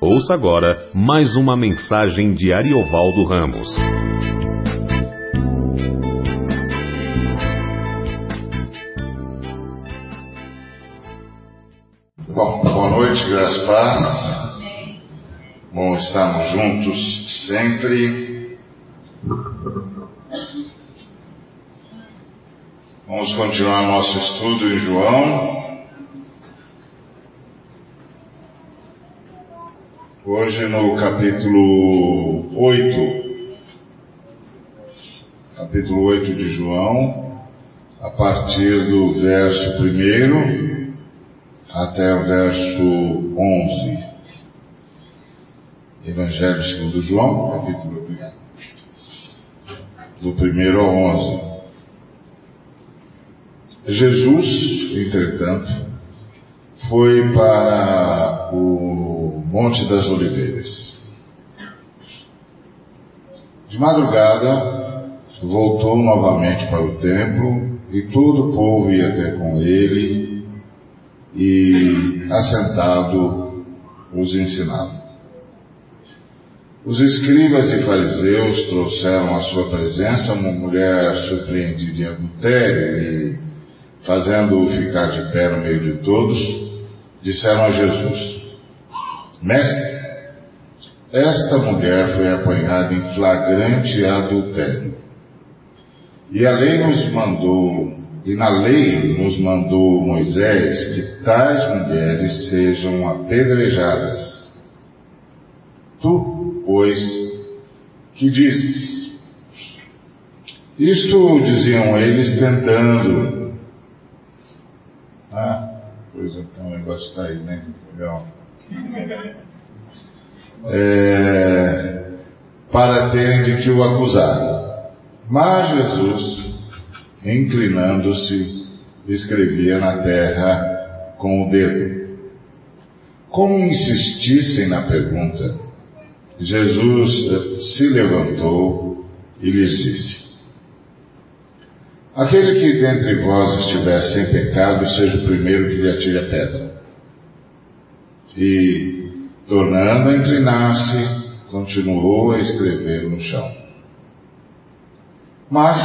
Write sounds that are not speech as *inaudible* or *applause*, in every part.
Ouça agora mais uma mensagem de Ariovaldo Ramos. Bom, boa noite, graças paz. Bom estarmos juntos sempre. Vamos continuar nosso estudo em João. Hoje no capítulo 8, capítulo 8 de João, a partir do verso 1 até o verso 11. Evangelho segundo João, capítulo 1. Do 1 ao 11. Jesus, entretanto, foi para o Monte das Oliveiras. De madrugada, voltou novamente para o templo e todo o povo ia até com ele e, assentado, os ensinava. Os escribas e fariseus trouxeram à sua presença uma mulher surpreendida em adultério e, fazendo-o ficar de pé no meio de todos, disseram a Jesus: Mestre, esta mulher foi apanhada em flagrante adultério. E a lei nos mandou, e na lei nos mandou Moisés que tais mulheres sejam apedrejadas. Tu, pois, que dizes? Isto diziam eles tentando. Ah, pois então o negócio está aí, né? Legal é, para terem de que o acusar. Mas Jesus, inclinando-se, escrevia na terra com o dedo. Como insistissem na pergunta, Jesus se levantou e lhes disse: Aquele que dentre vós estiver sem pecado, seja o primeiro que lhe atire a pedra. E, tornando a inclinar-se, continuou a escrever no chão. Mas,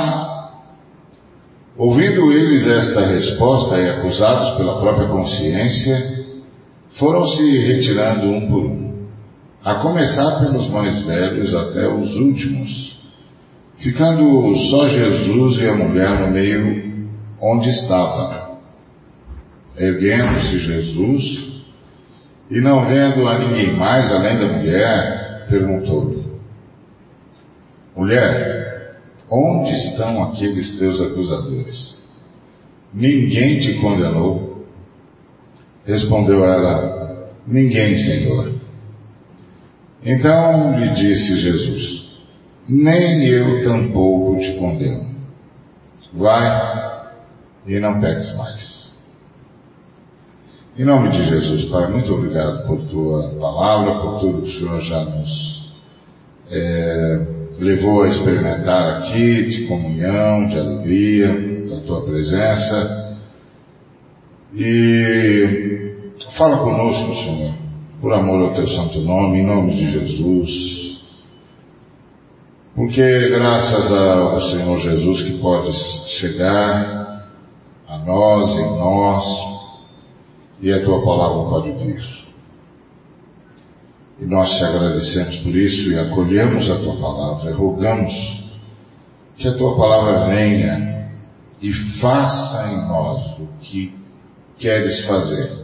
ouvindo eles esta resposta e acusados pela própria consciência, foram se retirando um por um, a começar pelos mais velhos até os últimos, ficando só Jesus e a mulher no meio onde estava. Erguendo-se Jesus, e não vendo a ninguém mais além da mulher, perguntou-lhe: Mulher, onde estão aqueles teus acusadores? Ninguém te condenou? Respondeu ela: Ninguém, Senhor. Então lhe disse Jesus: Nem eu tampouco te condeno. Vai e não peques mais. Em nome de Jesus, Pai, muito obrigado por tua palavra, por tudo que o Senhor já nos é, levou a experimentar aqui, de comunhão, de alegria, da tua presença. E fala conosco, Senhor, por amor ao teu santo nome, em nome de Jesus. Porque graças ao Senhor Jesus que podes chegar a nós, em nós, e a tua palavra pode vir. E nós te agradecemos por isso e acolhemos a tua palavra e rogamos que a tua palavra venha e faça em nós o que queres fazer.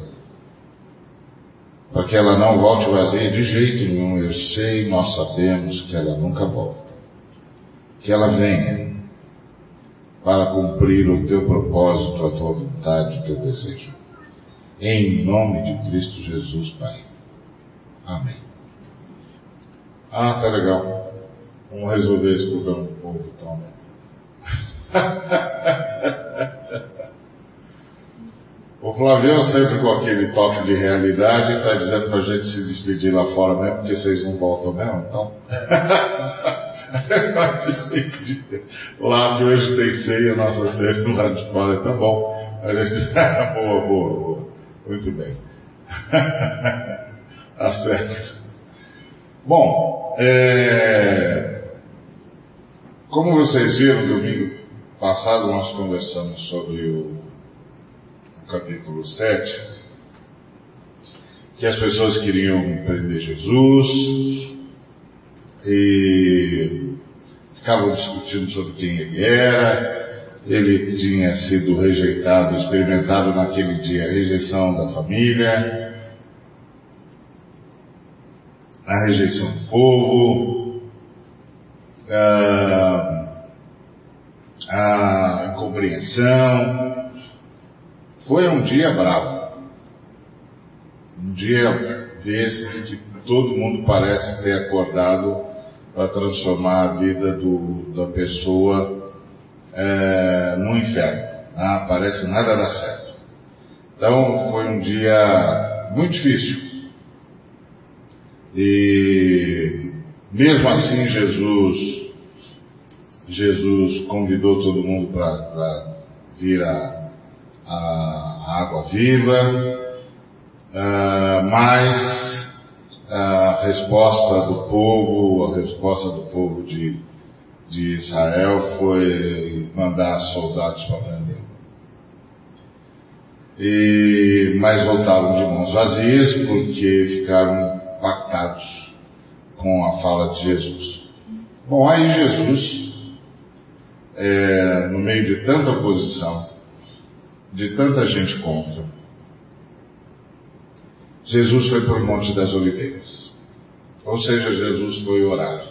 Para que ela não volte vazia de jeito nenhum, eu sei, nós sabemos que ela nunca volta. Que ela venha para cumprir o teu propósito, a tua vontade, o teu desejo. Em nome de Cristo Jesus, Pai. Amém. Ah, tá legal. Vamos resolver esse problema do povo, então. *laughs* o Flavião sempre com aquele toque de realidade está dizendo para a gente se despedir lá fora mesmo, porque vocês não voltam mesmo, então. *laughs* lá de hoje tem ceia, nossa ceia lá de fora, tá bom. A gente, *laughs* boa, boa, boa. Muito bem. *laughs* trevas. Bom, é, como vocês viram, domingo passado nós conversamos sobre o, o capítulo 7, que as pessoas queriam prender Jesus e ficavam discutindo sobre quem ele era. Ele tinha sido rejeitado, experimentado naquele dia a rejeição da família, a rejeição do povo, a, a incompreensão. Foi um dia bravo. Um dia desses que todo mundo parece ter acordado para transformar a vida do, da pessoa é, no inferno. Ah, parece nada dar certo. Então foi um dia muito difícil. E mesmo assim Jesus Jesus convidou todo mundo para vir a, a, água viva, uh, mas a resposta do povo, a resposta do povo de, de Israel foi mandar soldados para prender. E, mas voltaram de mãos vazias porque ficaram impactados com a fala de Jesus. Bom, aí Jesus, é, no meio de tanta oposição, de tanta gente contra, Jesus foi para o Monte das Oliveiras. Ou seja, Jesus foi orar.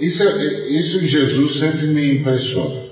Isso, isso em Jesus sempre me impressiona.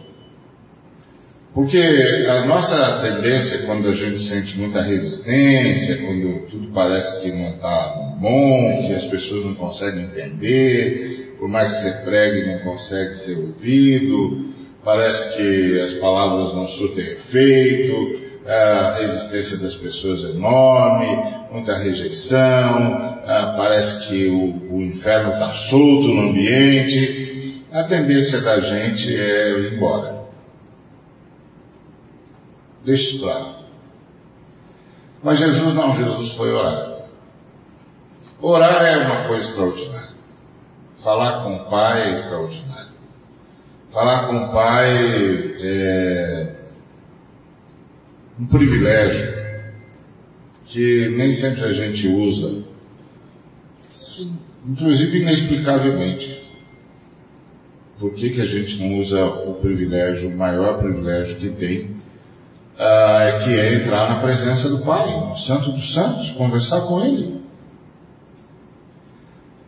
Porque a nossa tendência, quando a gente sente muita resistência, quando tudo parece que não está bom, que as pessoas não conseguem entender, por mais que você pregue, não consegue ser ouvido, parece que as palavras não surtem efeito, a resistência das pessoas é enorme, muita rejeição, parece que o, o inferno está solto no ambiente. A tendência da gente é ir embora. Isso claro. Mas Jesus não, Jesus foi orar. Orar é uma coisa extraordinária. Falar com o Pai é extraordinário. Falar com o Pai é um privilégio que nem sempre a gente usa, inclusive inexplicavelmente. Por que, que a gente não usa o privilégio, o maior privilégio que tem, uh, que é entrar na presença do Pai, no Santo dos Santos, conversar com Ele?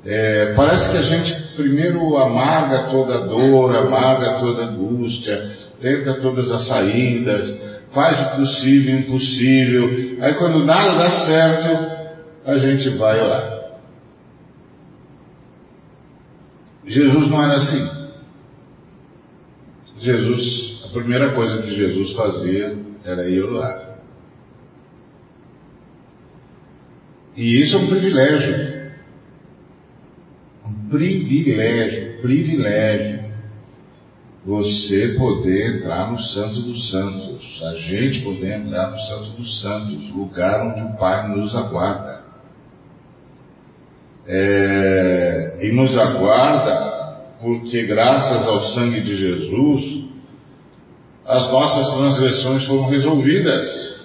É, parece que a gente primeiro amarga toda a dor, amarga toda a angústia, tenta todas as saídas, faz o possível impossível. Aí quando nada dá certo, a gente vai orar. Jesus não era assim. Jesus, a primeira coisa que Jesus fazia era ir orar. E isso é um privilégio. Um privilégio, privilégio você poder entrar no Santo dos Santos, a gente poder entrar no Santo dos Santos, lugar onde o Pai nos aguarda. É, e nos aguarda porque, graças ao sangue de Jesus, as nossas transgressões foram resolvidas.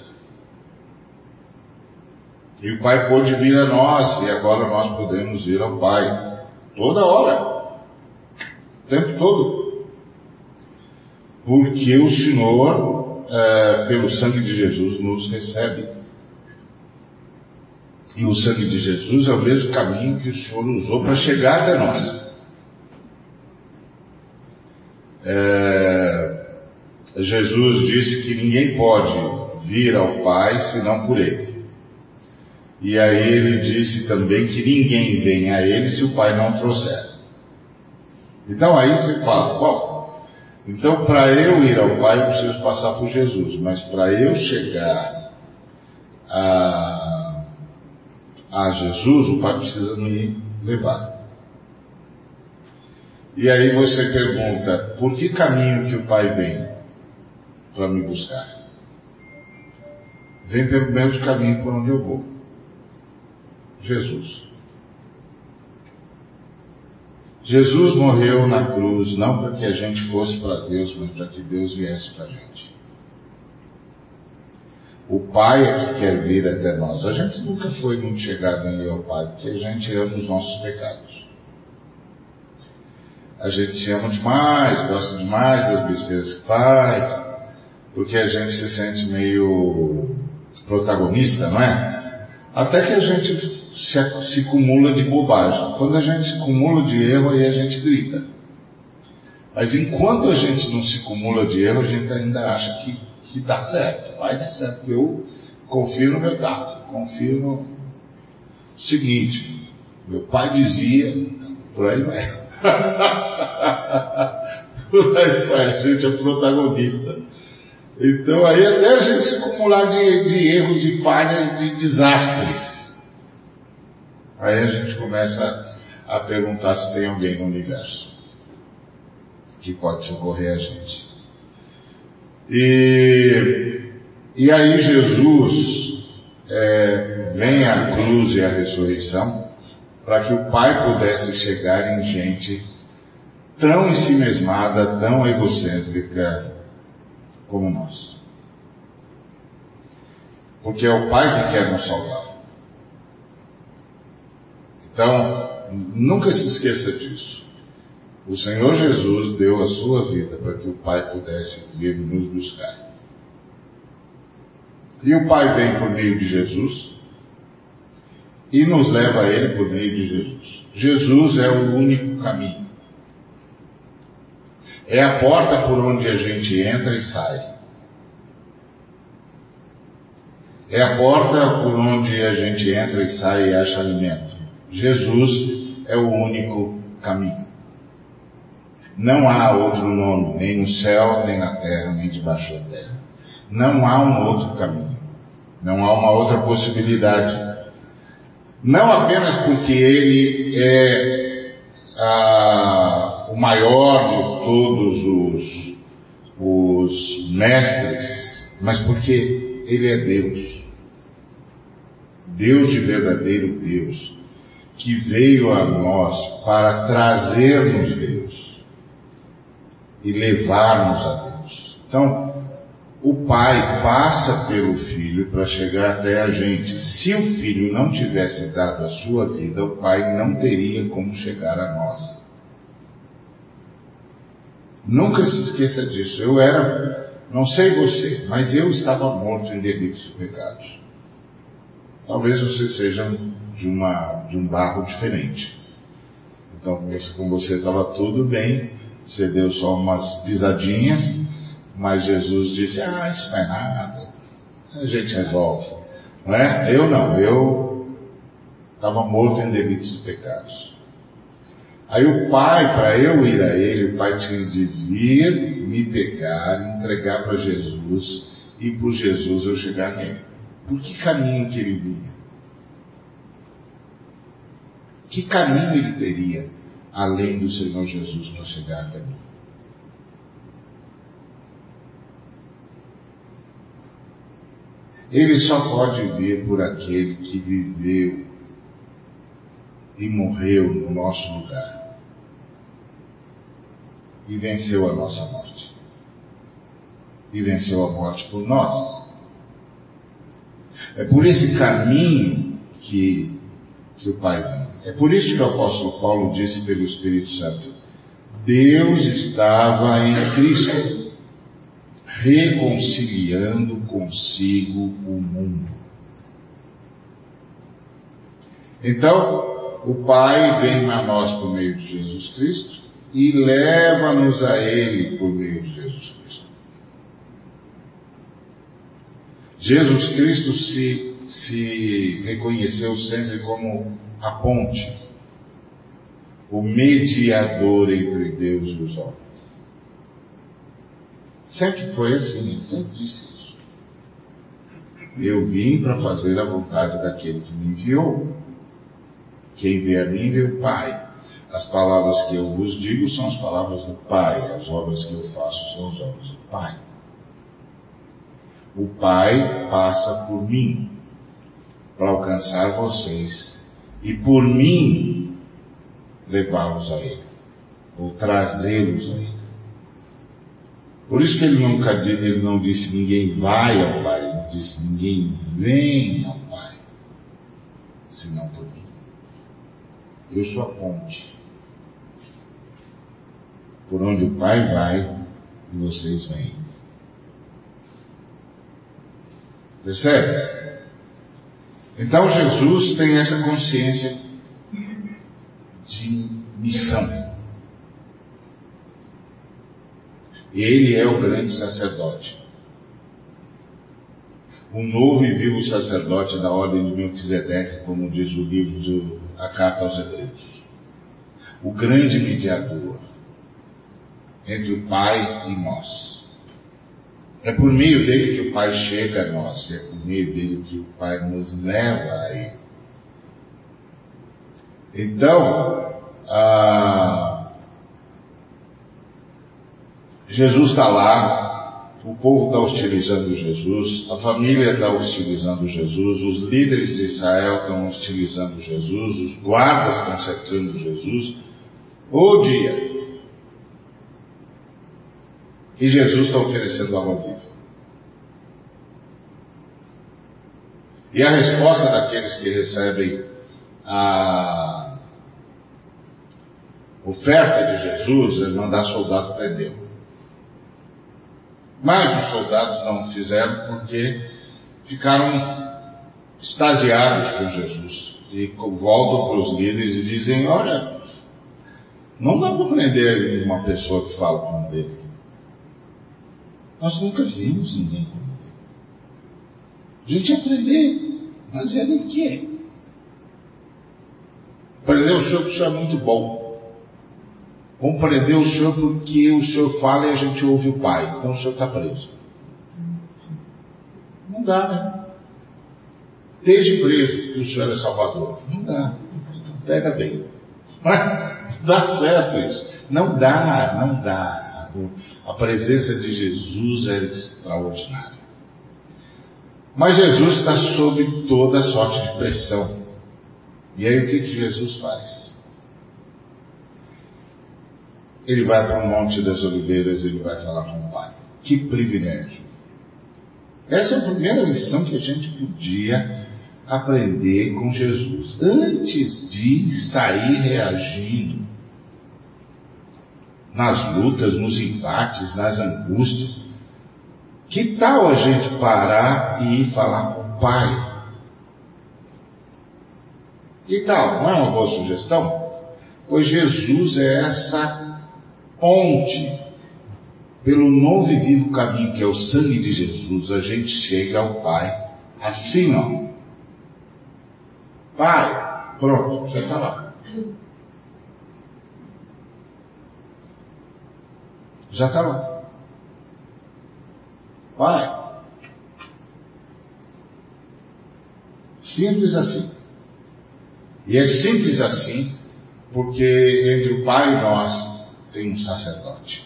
E o Pai pôde vir a nós, e agora nós podemos ir ao Pai. Toda hora. O tempo todo porque o Senhor, é, pelo sangue de Jesus, nos recebe. E o sangue de Jesus é o mesmo caminho que o Senhor usou para chegar até nós. É, Jesus disse que ninguém pode vir ao Pai senão por Ele. E aí ele disse também que ninguém vem a Ele se o Pai não trouxer. Então aí você fala, bom, então, para eu ir ao Pai, eu preciso passar por Jesus, mas para eu chegar a, a Jesus, o Pai precisa me levar. E aí você pergunta, por que caminho que o Pai vem para me buscar? Vem pelo mesmo caminho por onde eu vou. Jesus. Jesus morreu na cruz não para que a gente fosse para Deus, mas para que Deus viesse para a gente. O Pai é que quer vir até nós. A gente nunca foi muito chegado em ir ao Pai, porque a gente ama os nossos pecados. A gente se ama demais, gosta demais das besteiras que faz, porque a gente se sente meio protagonista, não é? Até que a gente se, se cumula de bobagem. Quando a gente se cumula de erro, aí a gente grita. Mas enquanto a gente não se cumula de erro, a gente ainda acha que, que dá certo. Vai dar certo. Eu confio no meu tato, confio no seguinte. Meu pai dizia, por aí vai. *laughs* por aí vai, a gente é protagonista. Então aí até a gente se acumular de, de erros, de falhas, de desastres. Aí a gente começa a perguntar se tem alguém no universo que pode socorrer a gente. E, e aí Jesus é, vem à cruz e à ressurreição para que o Pai pudesse chegar em gente tão ensimesmada, tão egocêntrica como nós. Porque é o Pai que quer nos salvar. Então, nunca se esqueça disso. O Senhor Jesus deu a sua vida para que o Pai pudesse vir nos buscar. E o Pai vem por meio de Jesus e nos leva a Ele por meio de Jesus. Jesus é o único caminho. É a porta por onde a gente entra e sai. É a porta por onde a gente entra e sai e acha alimento. Jesus é o único caminho. Não há outro nome, nem no céu, nem na terra, nem debaixo da terra. Não há um outro caminho. Não há uma outra possibilidade. Não apenas porque ele é o maior de todos os, os mestres, mas porque ele é Deus. Deus de verdadeiro Deus que veio a nós para trazer-nos Deus e levar-nos a Deus. Então, o Pai passa pelo Filho para chegar até a gente. Se o Filho não tivesse dado a sua vida, o Pai não teria como chegar a nós. Nunca se esqueça disso. Eu era, não sei você, mas eu estava morto em delitos e pecados. Talvez você seja de, uma, de um barro diferente. Então, com você estava tudo bem, você deu só umas pisadinhas, mas Jesus disse: Ah, isso não é nada, a gente resolve. Não é? Eu não, eu estava morto em delitos e pecados. Aí o pai, para eu ir a ele, o pai tinha de vir, me pegar, entregar para Jesus e por Jesus eu chegar nele. Por que caminho que ele vinha? Que caminho ele teria além do Senhor Jesus para chegar até mim? Ele só pode vir por aquele que viveu e morreu no nosso lugar e venceu a nossa morte. E venceu a morte por nós. É por esse caminho que, que o Pai vem. É por isso que o apóstolo Paulo disse pelo Espírito Santo: Deus estava em Cristo, reconciliando consigo o mundo. Então, o Pai vem a nós por meio de Jesus Cristo e leva-nos a Ele por meio de Jesus Cristo. Jesus Cristo se, se reconheceu sempre como a ponte, o mediador entre Deus e os homens. Sempre foi assim, sempre disse isso. Eu vim para fazer a vontade daquele que me enviou. Quem vê a mim vê o Pai. As palavras que eu vos digo são as palavras do Pai, as obras que eu faço são as obras do Pai. O Pai passa por mim para alcançar vocês e por mim levá-los a Ele, ou trazê-los a Ele. Por isso que ele, nunca, ele não disse ninguém vai ao Pai, ele disse ninguém vem ao Pai, senão por mim. Eu sou a ponte. Por onde o Pai vai, vocês vêm. Percebe? Então Jesus tem essa consciência de missão. Ele é o grande sacerdote. O novo e vivo sacerdote da ordem de Melquisedeque, como diz o livro de a carta aos Hebreus. O grande mediador entre o Pai e nós. É por meio dele que o Pai chega a nós, é por meio dele que o Pai nos leva a ele. Então, ah, Jesus está lá, o povo está hostilizando Jesus, a família está hostilizando Jesus, os líderes de Israel estão hostilizando Jesus, os guardas estão cercando Jesus. O dia. E Jesus está oferecendo água viva. E a resposta daqueles que recebem a oferta de Jesus é mandar soldado prender. Mas os soldados não fizeram porque ficaram extasiados com Jesus. E voltam para os líderes e dizem: Olha, não dá para prender uma pessoa que fala como dele. Nós nunca vimos ninguém. A gente ia prender, mas ele o quê? Prender o senhor porque o senhor é muito bom compreender o Senhor porque o Senhor fala e a gente ouve o Pai. Então o Senhor está preso. Não dá, né? Esteja preso que o Senhor é Salvador. Não dá. Pega bem. Mas dá certo isso. Não dá, não dá. A presença de Jesus é extraordinária. Mas Jesus está sob toda sorte de pressão. E aí o que, que Jesus faz? ele vai para o Monte das Oliveiras, ele vai falar com o Pai. Que privilégio! Essa é a primeira lição que a gente podia aprender com Jesus. Antes de sair reagindo nas lutas, nos embates, nas angústias, que tal a gente parar e ir falar com o Pai? Que tal? Não é uma boa sugestão? Pois Jesus é essa ponte pelo novo e vivo caminho que é o sangue de Jesus, a gente chega ao Pai assim, ó. Pai, pronto, já está lá. Já está lá. Pai. Simples assim. E é simples assim, porque entre o Pai e nós tem um sacerdote.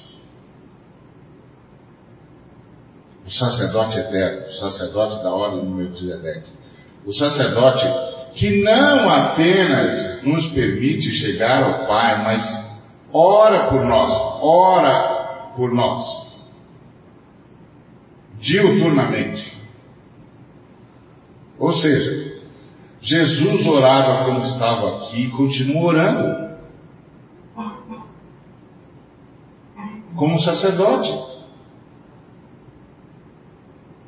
O sacerdote eterno, o sacerdote da ordem do Melquisedeque. O sacerdote que não apenas nos permite chegar ao Pai, mas ora por nós, ora por nós, diuturnamente. Ou seja, Jesus orava quando estava aqui e continua orando. como sacerdote.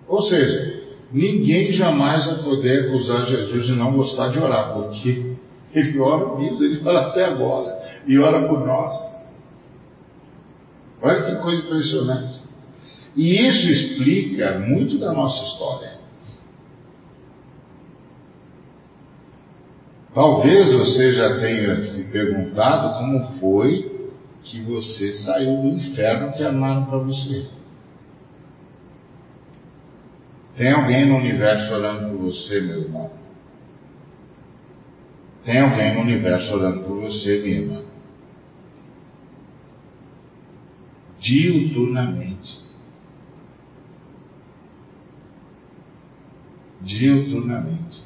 Ou seja, ninguém jamais vai poder acusar Jesus de não gostar de orar, porque *laughs* ele ora mesmo, ele ora até agora, e ora por nós. Olha que coisa impressionante. E isso explica muito da nossa história. Talvez você já tenha se perguntado como foi que você saiu do inferno que armaram para você. Tem alguém no universo orando por você, meu irmão? Tem alguém no universo orando por você, minha irmã? Diuturnamente. Diuturnamente.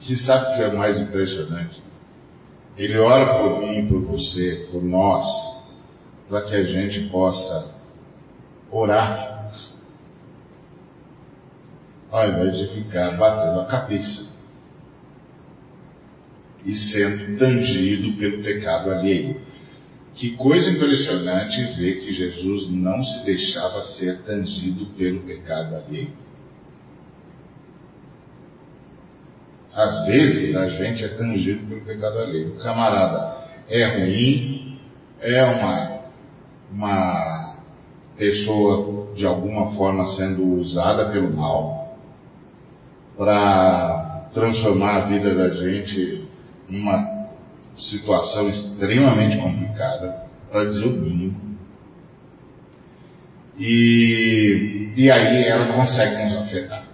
Que sabe o que é mais impressionante? Ele ora por mim, por você, por nós, para que a gente possa orar, ao invés de ficar batendo a cabeça e sendo tangido pelo pecado alheio. Que coisa impressionante ver que Jesus não se deixava ser tangido pelo pecado alheio. Às vezes a gente é tangido pelo pecado alheio. O camarada é ruim, é uma, uma pessoa de alguma forma sendo usada pelo mal para transformar a vida da gente numa situação extremamente complicada, para dizer o mínimo. E, e aí ela consegue nos afetar.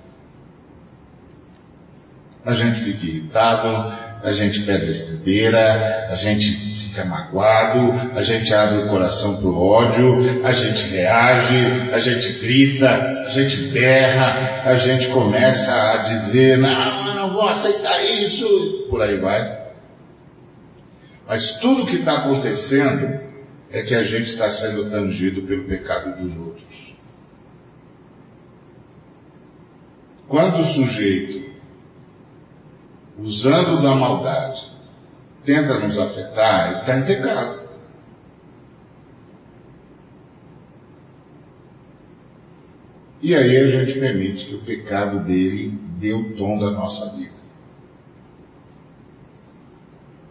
A gente fica irritado, a gente perde a estribeira, a gente fica magoado, a gente abre o coração para o ódio, a gente reage, a gente grita, a gente berra, a gente começa a dizer, não, eu não vou aceitar isso, por aí vai. Mas tudo que está acontecendo é que a gente está sendo tangido pelo pecado dos outros. Quando o sujeito, usando da maldade, tenta nos afetar, ele está em pecado. E aí a gente permite que o pecado dele dê o tom da nossa vida.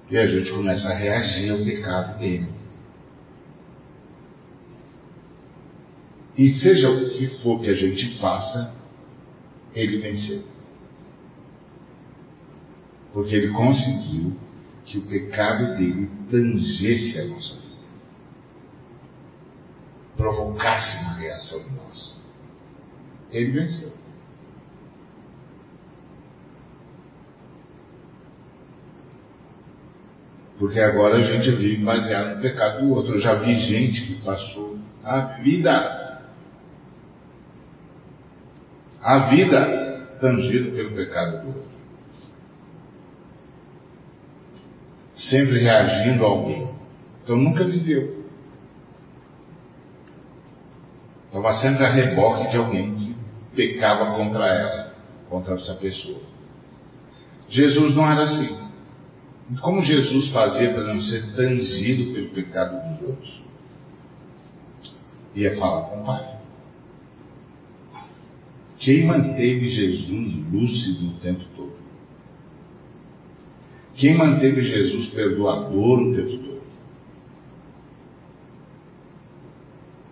E a gente começa a reagir ao pecado dele. E seja o que for que a gente faça, ele venceu. Porque ele conseguiu que o pecado dele tangesse a nossa vida. Provocasse uma reação em nós. Ele venceu. Porque agora a gente vive baseado no pecado do outro. Eu já vi gente que passou a vida, a vida tangida pelo pecado do outro. Sempre reagindo a alguém. Então nunca viveu. Estava sempre a reboque de alguém que pecava contra ela, contra essa pessoa. Jesus não era assim. Como Jesus fazia para não ser tangido pelo pecado dos outros? Ia falar com o Pai. Quem manteve Jesus lúcido o tempo todo? Quem manteve Jesus perdoador o tempo todo?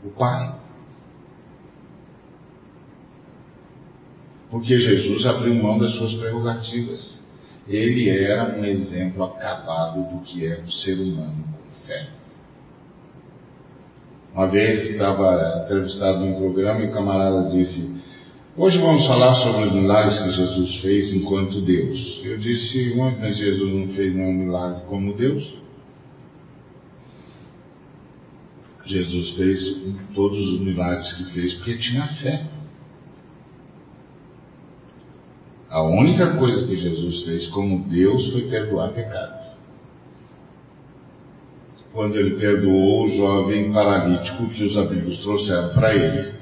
O Pai. Porque Jesus abriu mão das suas prerrogativas ele era um exemplo acabado do que é o ser humano com fé. Uma vez estava entrevistado num programa e o camarada disse: Hoje vamos falar sobre os milagres que Jesus fez enquanto Deus. Eu disse: Mas Jesus não fez nenhum milagre como Deus? Jesus fez todos os milagres que fez porque tinha fé. A única coisa que Jesus fez como Deus foi perdoar pecados. Quando ele perdoou o jovem paralítico que os amigos trouxeram para ele.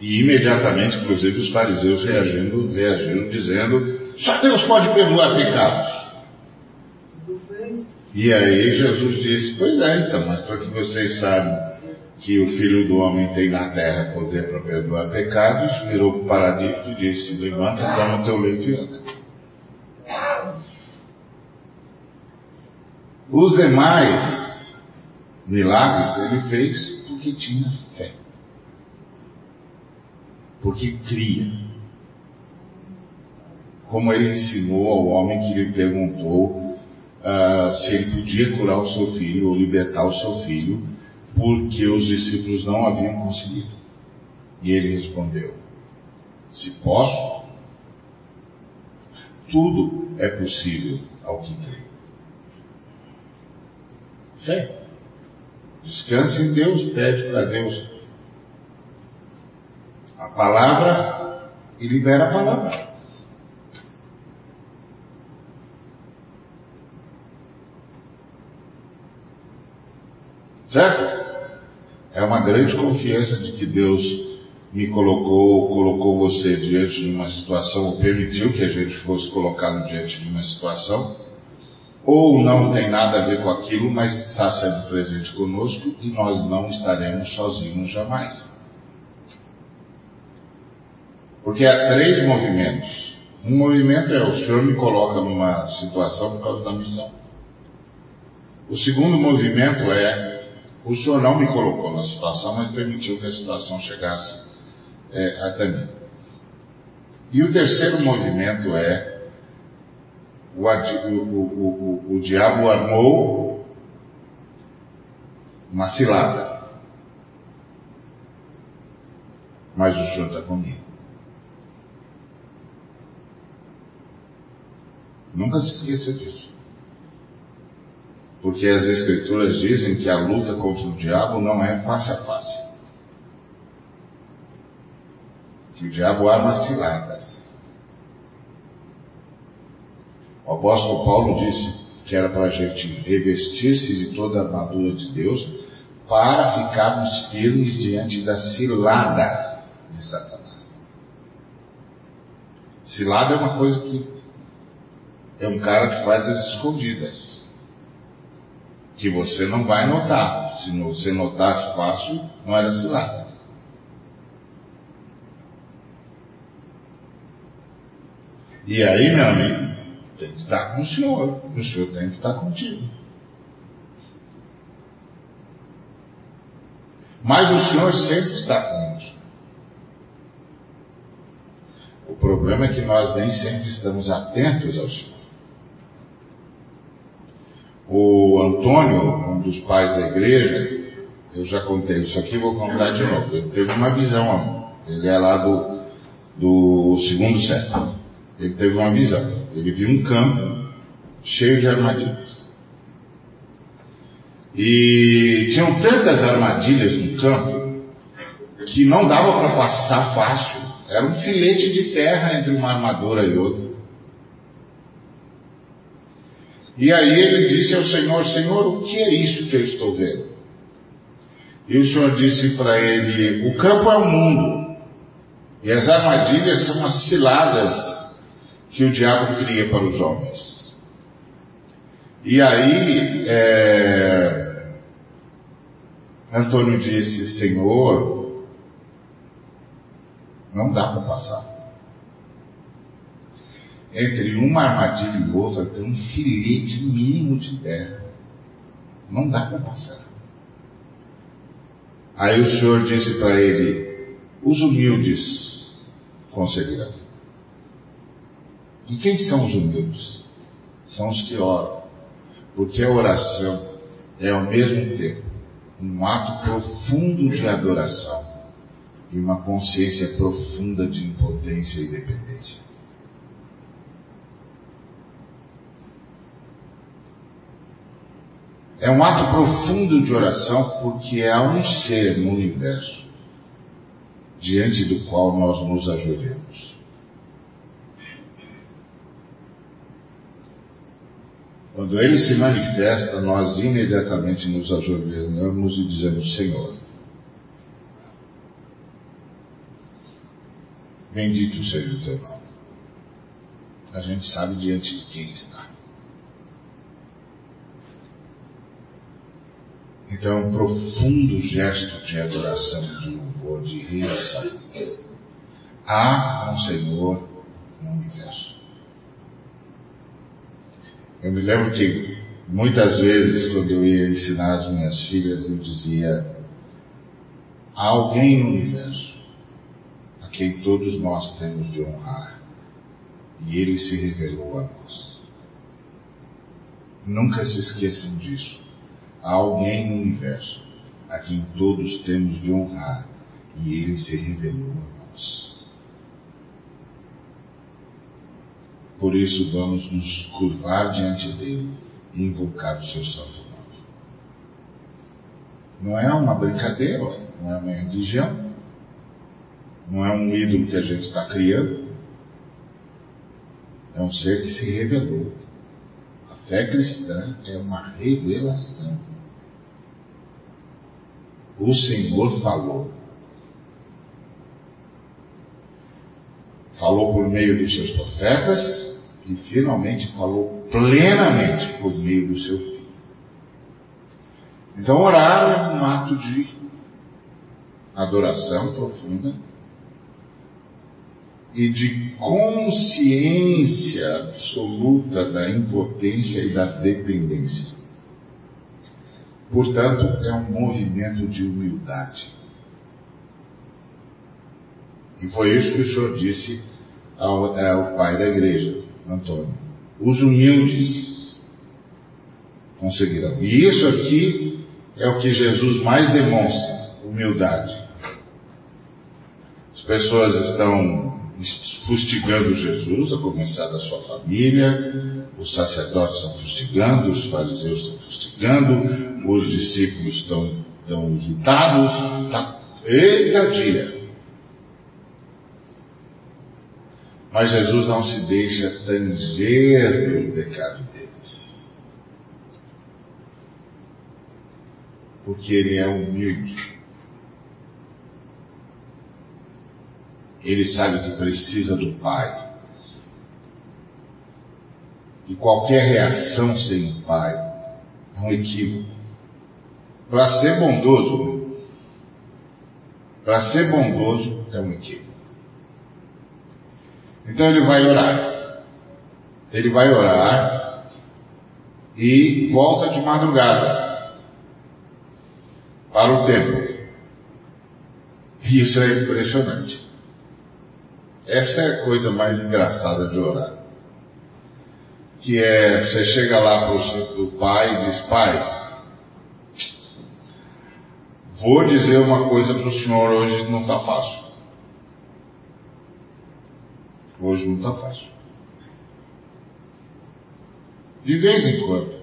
E imediatamente, inclusive, os fariseus reagindo, reagiram dizendo: só Deus pode perdoar pecados. E aí Jesus disse: Pois é, então, mas para que vocês saibam que o Filho do Homem tem na terra poder para perdoar pecados, virou para o paralítico e disse: Levanta, toma o teu leito e anda. Os demais milagres ele fez porque tinha fé. Porque cria. Como ele ensinou ao homem que lhe perguntou uh, se ele podia curar o seu filho ou libertar o seu filho porque os discípulos não haviam conseguido. E ele respondeu: Se posso, tudo é possível ao que crê. Fé. Descanse em Deus, pede para Deus a palavra e libera a palavra. Certo? Uma grande confiança de que Deus me colocou, colocou você diante de uma situação, ou permitiu que a gente fosse colocado diante de uma situação, ou não tem nada a ver com aquilo, mas está sendo presente conosco e nós não estaremos sozinhos jamais. Porque há três movimentos. Um movimento é o Senhor me coloca numa situação por causa da missão. O segundo movimento é o Senhor não me colocou na situação, mas permitiu que a situação chegasse é, até mim. E o terceiro movimento é o, o, o, o diabo armou uma cilada. Mas o Senhor está comigo. Nunca se esqueça disso. Porque as Escrituras dizem que a luta contra o diabo não é face a face. Que o diabo arma ciladas. O apóstolo Paulo disse que era para a gente revestir-se de toda a armadura de Deus para ficarmos firmes diante das ciladas de Satanás. Cilada é uma coisa que é um cara que faz as escondidas. Que você não vai notar. Se você notasse fácil, não era cilada. E aí, meu amigo, tem que estar com o Senhor. O Senhor tem que estar contigo. Mas o Senhor sempre está conosco. O problema é que nós nem sempre estamos atentos ao Senhor. O Antônio, um dos pais da igreja, eu já contei isso aqui, vou contar de novo. Ele teve uma visão, ele é lá do, do segundo século. Ele teve uma visão. Ele viu um campo cheio de armadilhas. E tinham tantas armadilhas no campo que não dava para passar fácil. Era um filete de terra entre uma armadura e outra. E aí ele disse ao Senhor: Senhor, o que é isso que eu estou vendo? E o Senhor disse para ele: O campo é o mundo, e as armadilhas são as ciladas que o diabo cria para os homens. E aí, é, Antônio disse: Senhor, não dá para passar entre uma armadilha e outra tem um filete mínimo de terra. Não dá para passar. Aí o Senhor disse para ele: os humildes conseguirão. E quem são os humildes? São os que oram. Porque a oração é ao mesmo tempo um ato profundo de adoração e uma consciência profunda de impotência e dependência. É um ato profundo de oração porque há um ser no universo diante do qual nós nos ajoelhamos. Quando ele se manifesta, nós imediatamente nos ajoelhamos e dizemos: Senhor, bendito seja o teu nome. A gente sabe diante de quem está. Então é um profundo gesto de adoração, de louvor, de reação. Há um Senhor no universo. Eu me lembro que muitas vezes, quando eu ia ensinar as minhas filhas, eu dizia: há alguém no universo a quem todos nós temos de honrar, e ele se revelou a nós. Nunca se esqueçam disso. Há alguém no universo a quem todos temos de honrar e ele se revelou a nós. Por isso vamos nos curvar diante dele e invocar o seu santo nome. Não é uma brincadeira, não é uma religião, não é um ídolo que a gente está criando. É um ser que se revelou. A fé cristã é uma revelação. O Senhor falou. Falou por meio dos seus profetas e finalmente falou plenamente por meio do seu filho. Então, orar é um ato de adoração profunda e de consciência absoluta da impotência e da dependência. Portanto, é um movimento de humildade. E foi isso que o Senhor disse ao, ao pai da igreja, Antônio. Os humildes conseguirão. E isso aqui é o que Jesus mais demonstra: humildade. As pessoas estão fustigando Jesus, a começar da sua família, os sacerdotes estão fustigando, os fariseus estão fustigando, os discípulos estão, estão irritados. Tá, eita dia! Mas Jesus não se deixa tanger pelo pecado deles. Porque ele é humilde. Ele sabe que precisa do Pai. E qualquer reação sem o Pai é um equívoco. Para ser bondoso, para ser bondoso é um equívoco. Então ele vai orar. Ele vai orar e volta de madrugada para o templo. E isso é impressionante. Essa é a coisa mais engraçada de orar. Que é, você chega lá para o pai e diz, pai, vou dizer uma coisa para o senhor hoje não está fácil. Hoje não está fácil. De vez em quando,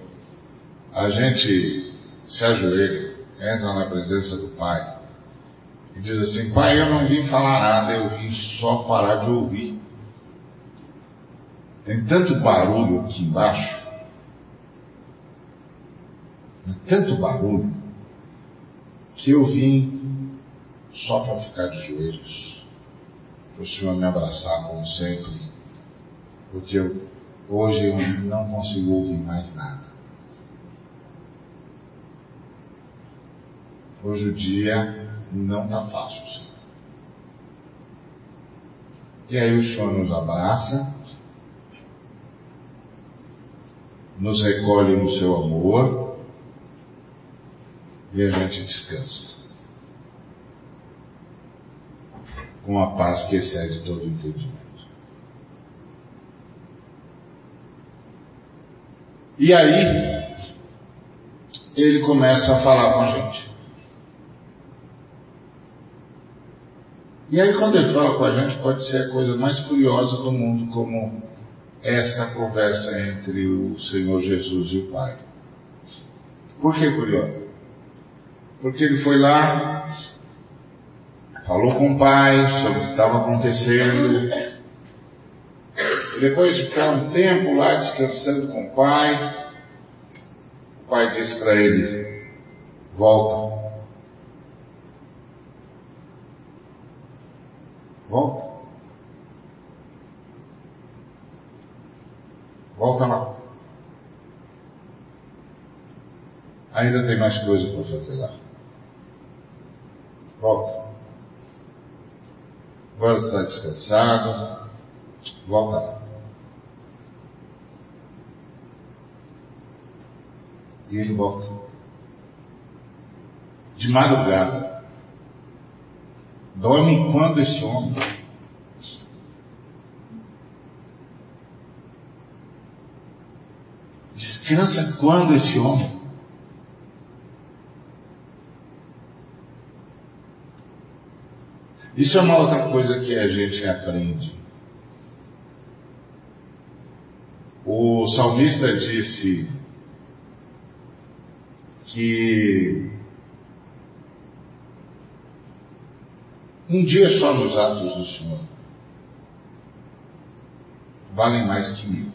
a gente se ajoelha, entra na presença do Pai e diz assim: Pai, eu não vim falar nada, eu vim só parar de ouvir. Tem tanto barulho aqui embaixo, tanto barulho, que eu vim só para ficar de joelhos, para o Senhor me abraçar como sempre, porque eu, hoje eu não consigo ouvir mais nada. Hoje o dia não está fácil. Senhor. E aí o Senhor nos abraça, nos recolhe no seu amor e a gente descansa. Com a paz que excede todo o entendimento. E aí, ele começa a falar com a gente. E aí, quando ele fala com a gente, pode ser a coisa mais curiosa do mundo, como essa conversa entre o Senhor Jesus e o Pai. Por que curiosa? Porque ele foi lá, falou com o Pai sobre o que estava acontecendo. Depois de ficar um tempo lá descansando com o Pai, o Pai disse para ele: Volta. Volta. Volta lá. Ainda tem mais coisa para fazer lá. Volta. Agora está descansado. Volta. E ele volta. De madrugada. Dorme quando esse homem? Descansa quando esse homem? Isso é uma outra coisa que a gente aprende. O salmista disse que Um dia só nos atos do Senhor valem mais que mil.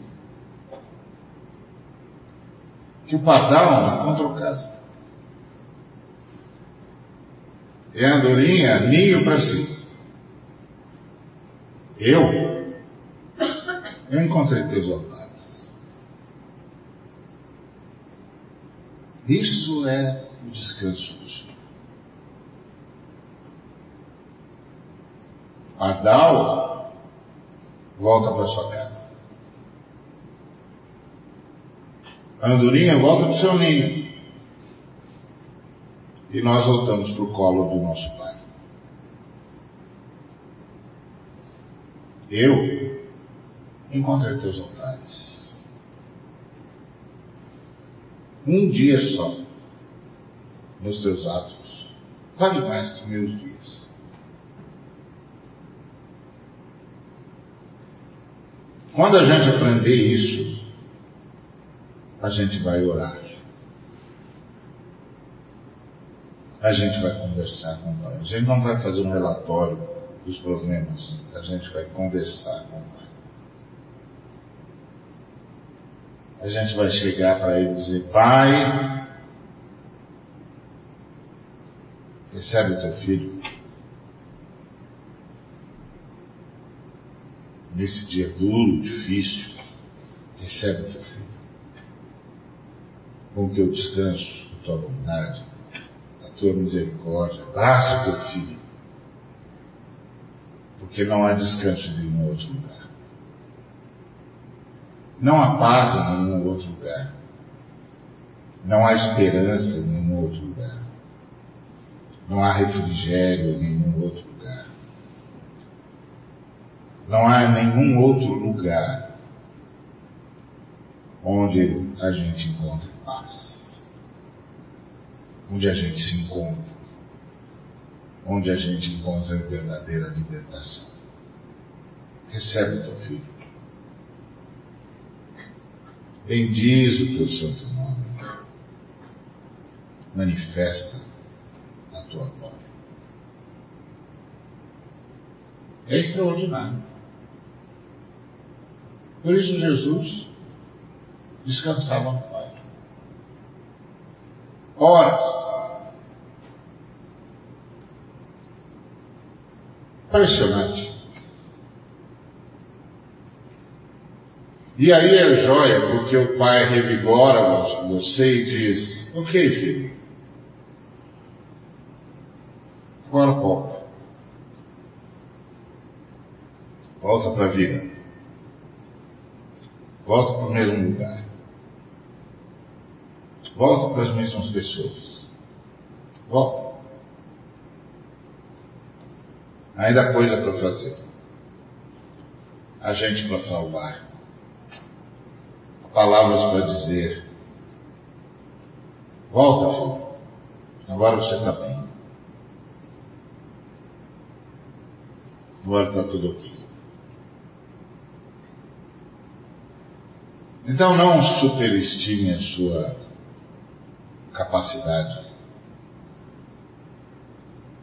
Que o pardal não encontrou casa. A andorinha, ninho para si. Eu? Encontrei teus otários. Isso é o descanso do Senhor. Pardal, volta para sua casa. Andorinha volta para o seu ninho. E nós voltamos para o colo do nosso Pai. Eu encontrei teus altares. Um dia só nos teus atos vale mais que meus dias. Quando a gente aprender isso, a gente vai orar. A gente vai conversar com o Pai. A gente não vai fazer um relatório dos problemas, a gente vai conversar com o Pai. A gente vai chegar para ele e dizer: Pai, recebe o teu filho. Nesse dia duro, difícil, recebe o teu filho. Com o teu descanso, a tua bondade, tua misericórdia. Abraça teu filho porque não há descanso em nenhum outro lugar. Não há paz em nenhum outro lugar. Não há esperança em nenhum outro lugar. Não há refrigério em nenhum outro lugar. Não há nenhum outro lugar onde a gente encontre paz. Onde a gente se encontra onde a gente encontra a verdadeira libertação. Recebe o teu filho. Bendiz o teu santo nome. Manifesta a tua glória. É extraordinário. Por isso Jesus descansava no Pai. Horas Impressionante. E aí é joia, porque o pai revigora você e diz: Ok, filho, agora volta. Volta para a vida. Volta para o mesmo lugar. Volta para as mesmas pessoas. Volta. Ainda há coisa para fazer. A gente para salvar. Palavras para dizer. Volta, filho. Agora você está bem. Agora está tudo ok. Então não superestime a sua capacidade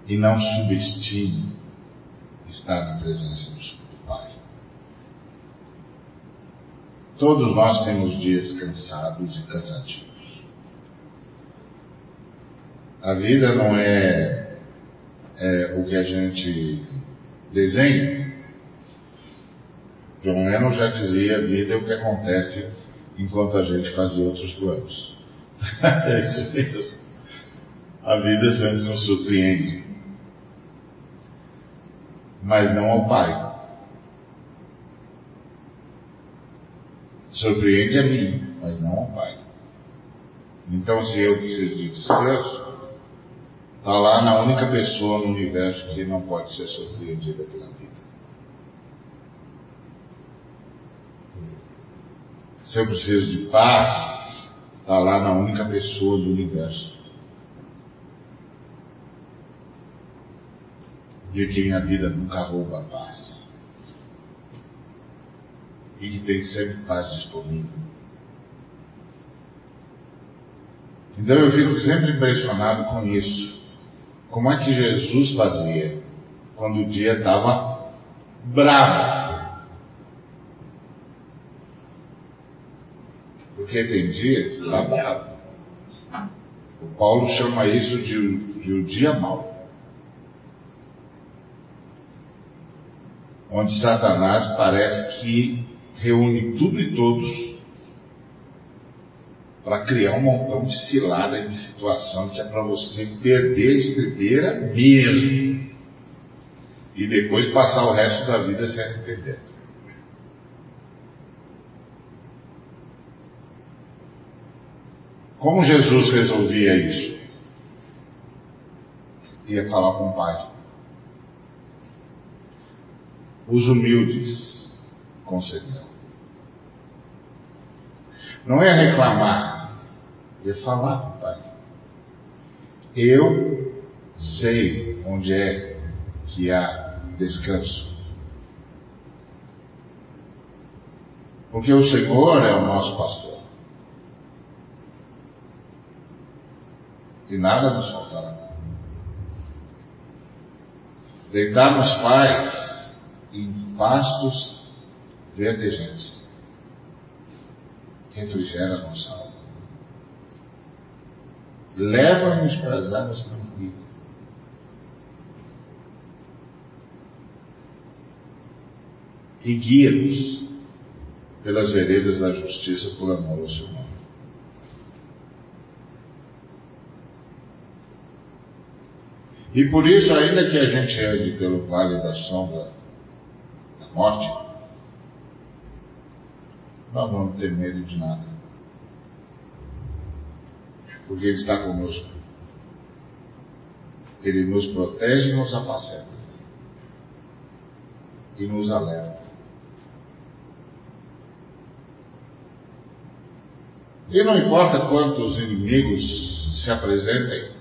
e não subestime estar na presença do Pai. Todos nós temos dias cansados e cansativos. A vida não é, é o que a gente desenha. John Lennon já dizia: a vida é o que acontece enquanto a gente faz outros planos. *laughs* é isso mesmo. A vida sempre nos surpreende mas não ao Pai. Surpreende a mim, mas não ao Pai. Então, se eu preciso de descanso, está lá na única pessoa no universo que não pode ser surpreendida pela vida. Se eu preciso de paz, está lá na única pessoa do universo de quem a vida nunca rouba a paz. E que tem sempre paz disponível. Então eu fico sempre impressionado com isso. Como é que Jesus fazia quando o dia estava bravo? Porque tem dia que está bravo. O Paulo chama isso de, de o dia mau. Onde Satanás parece que reúne tudo e todos para criar um montão de cilada de situação que é para você perder a estribeira mesmo e depois passar o resto da vida sem arrepender. Como Jesus resolvia isso? Ia falar com o Pai. Os humildes concederão. Não é reclamar, é falar Pai. Eu sei onde é que há descanso. Porque o Senhor é o nosso pastor. E nada nos faltará. Deitar nos pais em pastos verdejantes. Refrigera a nossa alma. Leva-nos para as águas tranquilas. E guia-nos pelas veredas da justiça por amor ao seu nome. E por isso, ainda que a gente ande pelo vale da sombra morte, nós não vamos ter medo de nada. Porque Ele está conosco. Ele nos protege e nos apacenta. E nos alerta. E não importa quantos inimigos se apresentem,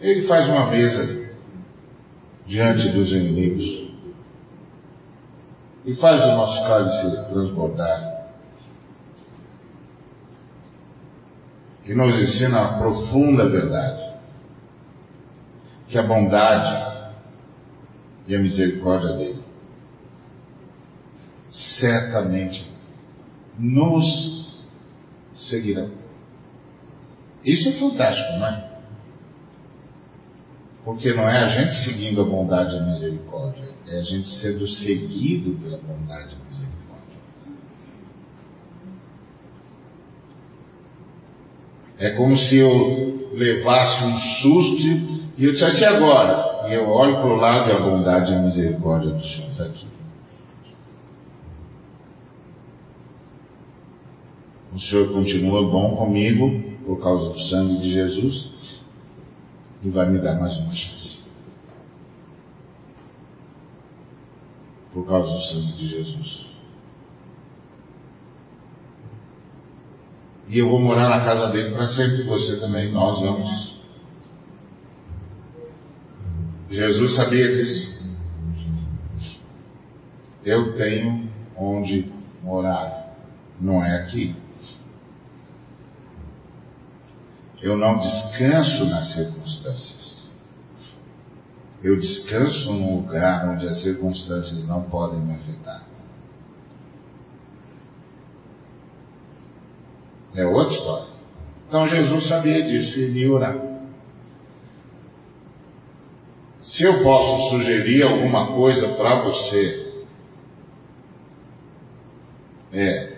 ele faz uma mesa diante dos inimigos e faz o nosso cálice transbordar. E nos ensina a profunda verdade, que a bondade e a misericórdia dele certamente nos seguirão. Isso é fantástico, não é? Porque não é a gente seguindo a bondade e a misericórdia, é a gente sendo seguido pela bondade e a misericórdia. É como se eu levasse um susto e eu dissesse agora, e eu olho para o lado e a bondade e a misericórdia do Senhor está aqui. O Senhor continua bom comigo por causa do sangue de Jesus e vai me dar mais uma chance. Por causa do sangue de Jesus. E eu vou morar na casa dele para sempre, você também, nós vamos. Jesus sabia disso. Eu tenho onde morar, não é aqui. Eu não descanso nas circunstâncias. Eu descanso num lugar onde as circunstâncias não podem me afetar. É outra história. Então Jesus sabia disso e me orar. Se eu posso sugerir alguma coisa para você, é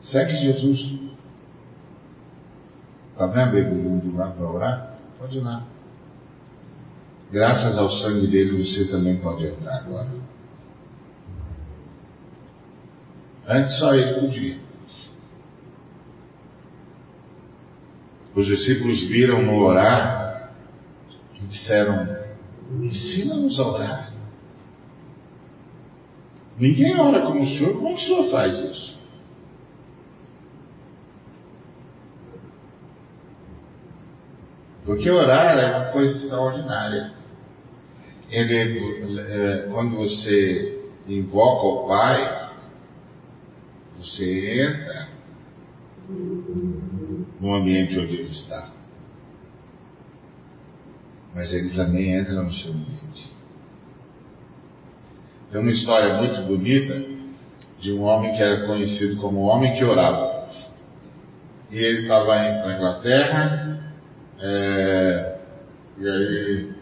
segue Jesus. Está vendo ele indo lá para orar? Pode ir lá. Graças ao sangue dele você também pode entrar agora. Antes só ele podia. Os discípulos viram no orar e disseram: Ensina-nos a orar. Ninguém ora como o Senhor, como é o Senhor faz isso? Porque orar é uma coisa extraordinária. Ele, é, quando você invoca o Pai, você entra no ambiente onde Ele está. Mas Ele também entra no seu ambiente. Tem uma história muito bonita de um homem que era conhecido como o homem que orava. E ele estava indo para a Inglaterra, é, e aí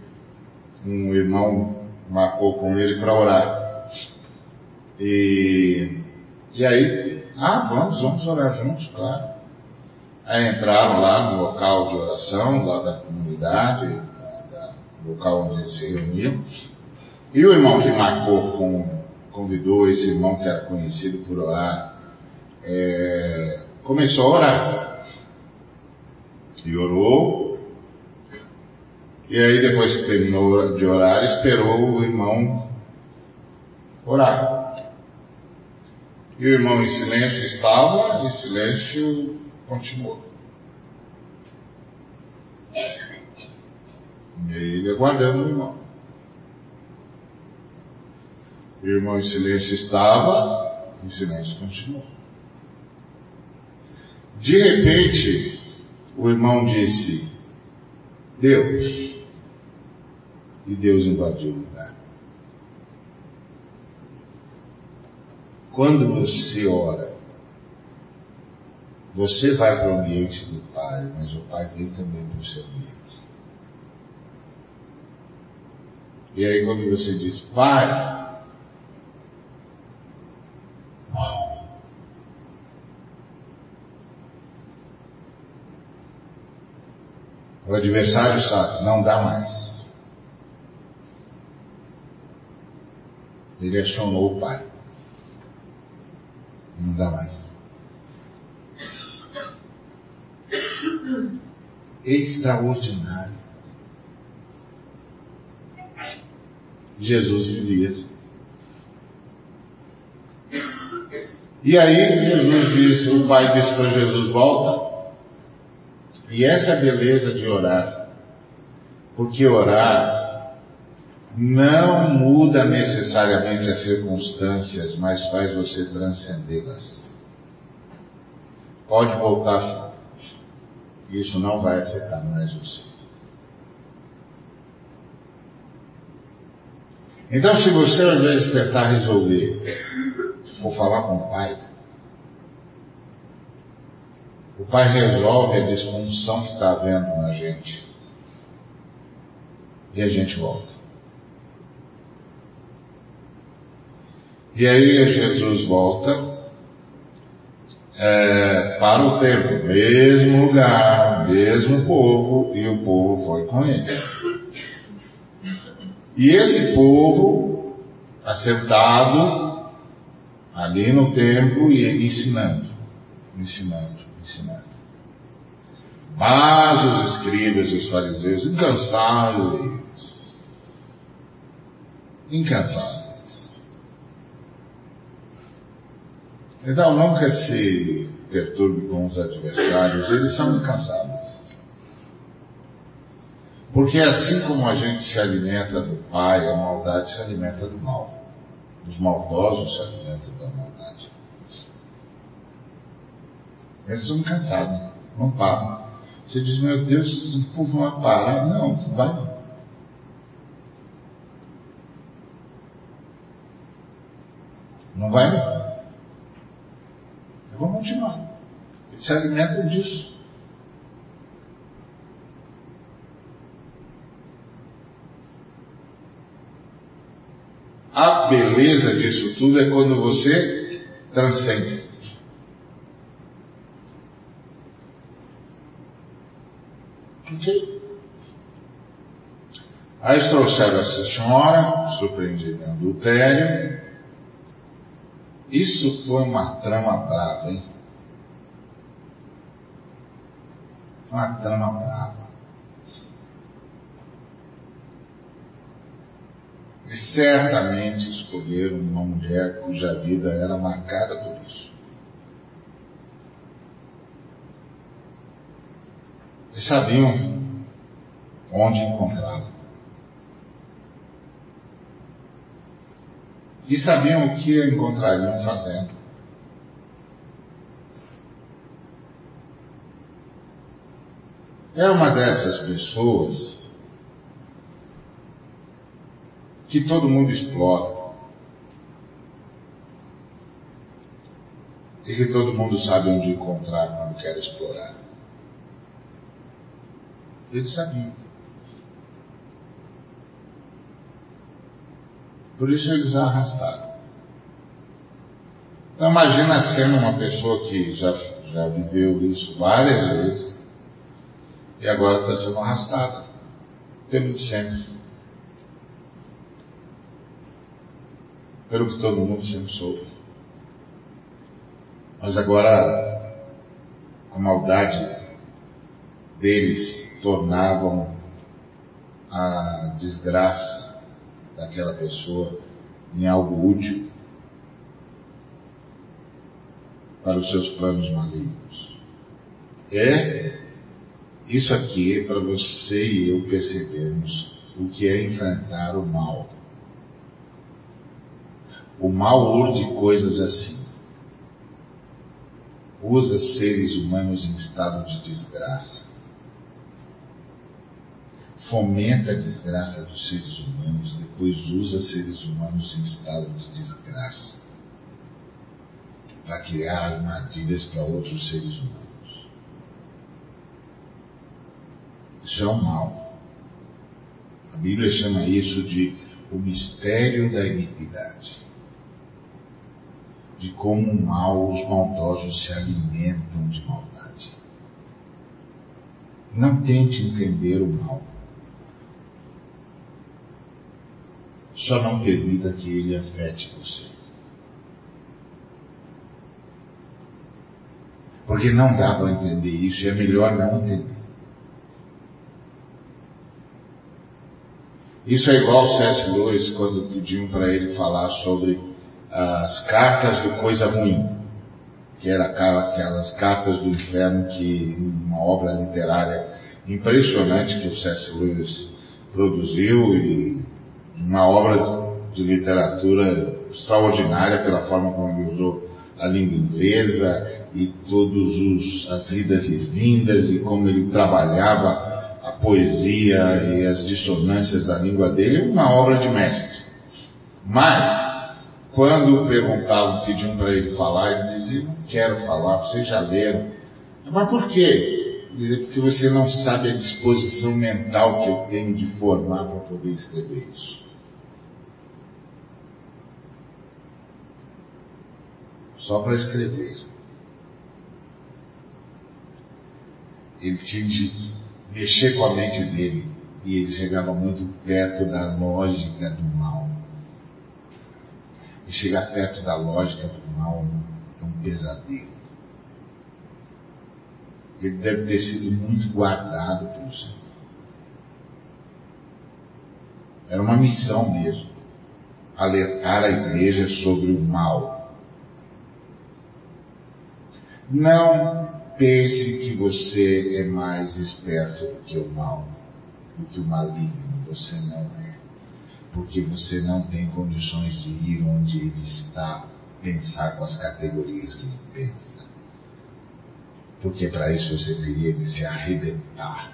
um irmão marcou com ele para orar. E, e aí, ah, vamos, vamos orar juntos, claro. Aí entraram lá no local de oração, lá da comunidade, da, da, local onde eles se reuniam. E o irmão que marcou com, convidou esse irmão que era conhecido por orar, é, começou a orar. E orou. E aí depois que terminou de orar, esperou o irmão orar. E o irmão em silêncio estava, em silêncio continuou. E aí ele aguardando o irmão. O irmão em silêncio estava, em silêncio continuou. De repente, o irmão disse: Deus. E Deus invadiu o lugar. Quando você ora, você vai para o ambiente do Pai, mas o Pai vem também para o seu ambiente. E aí quando você diz, Pai, o adversário sabe, não dá mais. Ele acionou o Pai. Não dá mais. extraordinário. Jesus vivia assim. E aí Jesus disse, o pai disse para Jesus, volta. E essa é a beleza de orar. Porque orar não muda necessariamente as circunstâncias, mas faz você transcendê-las. Pode voltar isso não vai afetar mais você. Então, se você invés de tentar resolver, for falar com o pai, o pai resolve a disfunção que está havendo na gente. E a gente volta. E aí Jesus volta é, para o templo, mesmo lugar, mesmo povo, e o povo foi com ele. E esse povo, assentado ali no templo e ensinando, ensinando, ensinando. Mas os escribas e os fariseus, incansáveis, incansáveis, Então nunca se perturbe com os adversários, eles são incansáveis. Porque assim como a gente se alimenta do Pai, a maldade se alimenta do mal. Os maldosos se alimentam da maldade. Eles são incansáveis, não param. Você diz, meu Deus, povo não parar. Não, não vai não. Não vai não. Eu vou continuar. Ele se alimenta disso. A beleza disso tudo é quando você transcende. Ok? Aí trouxeram essa senhora, surpreendida em adultério, isso foi uma trama brava, hein? Uma trama brava. E certamente escolheram uma mulher cuja vida era marcada por isso. E sabiam onde encontrá-la. E sabiam o que encontrariam fazendo. É uma dessas pessoas que todo mundo explora. E que todo mundo sabe onde encontrar quando quer explorar. Eles sabiam. Por isso eles arrastaram. Então imagina sendo uma pessoa que já, já viveu isso várias vezes e agora está sendo arrastada pelo sempre. Pelo que todo mundo sempre soube. Mas agora a maldade deles tornavam a desgraça daquela pessoa em algo útil para os seus planos malignos. É isso aqui é para você e eu percebermos o que é enfrentar o mal. O mal urde coisas assim. Usa seres humanos em estado de desgraça. Fomenta a desgraça dos seres humanos, depois usa seres humanos em estado de desgraça para criar armadilhas para outros seres humanos. Isso é o mal. A Bíblia chama isso de o mistério da iniquidade. De como o mal, os maldosos se alimentam de maldade. Não tente entender o mal. Só não permita que ele afete você. Porque não dá para entender isso e é melhor não entender. Isso é igual C.S. Lewis quando pediam para ele falar sobre as cartas do coisa ruim, que era aquelas cartas do inferno que uma obra literária impressionante que o C.S. Lewis produziu e uma obra de literatura extraordinária pela forma como ele usou a língua inglesa e todas as idas e vindas e como ele trabalhava a poesia e as dissonâncias da língua dele, uma obra de mestre. Mas, quando perguntavam, pediam para ele falar, ele dizia, não quero falar, vocês já leram. Mas por quê? Dizia, porque você não sabe a disposição mental que eu tenho de formar para poder escrever isso. Só para escrever. ele tinha de mexer com a mente dele e ele chegava muito perto da lógica do mal. E chegar perto da lógica do mal é um pesadelo. Ele deve ter sido muito guardado pelo Senhor. Era uma missão mesmo, alertar a igreja sobre o mal. Não pense que você é mais esperto do que o mal, do que o maligno. Você não é. Porque você não tem condições de ir onde ele está, pensar com as categorias que ele pensa. Porque para isso você teria de se arrebentar.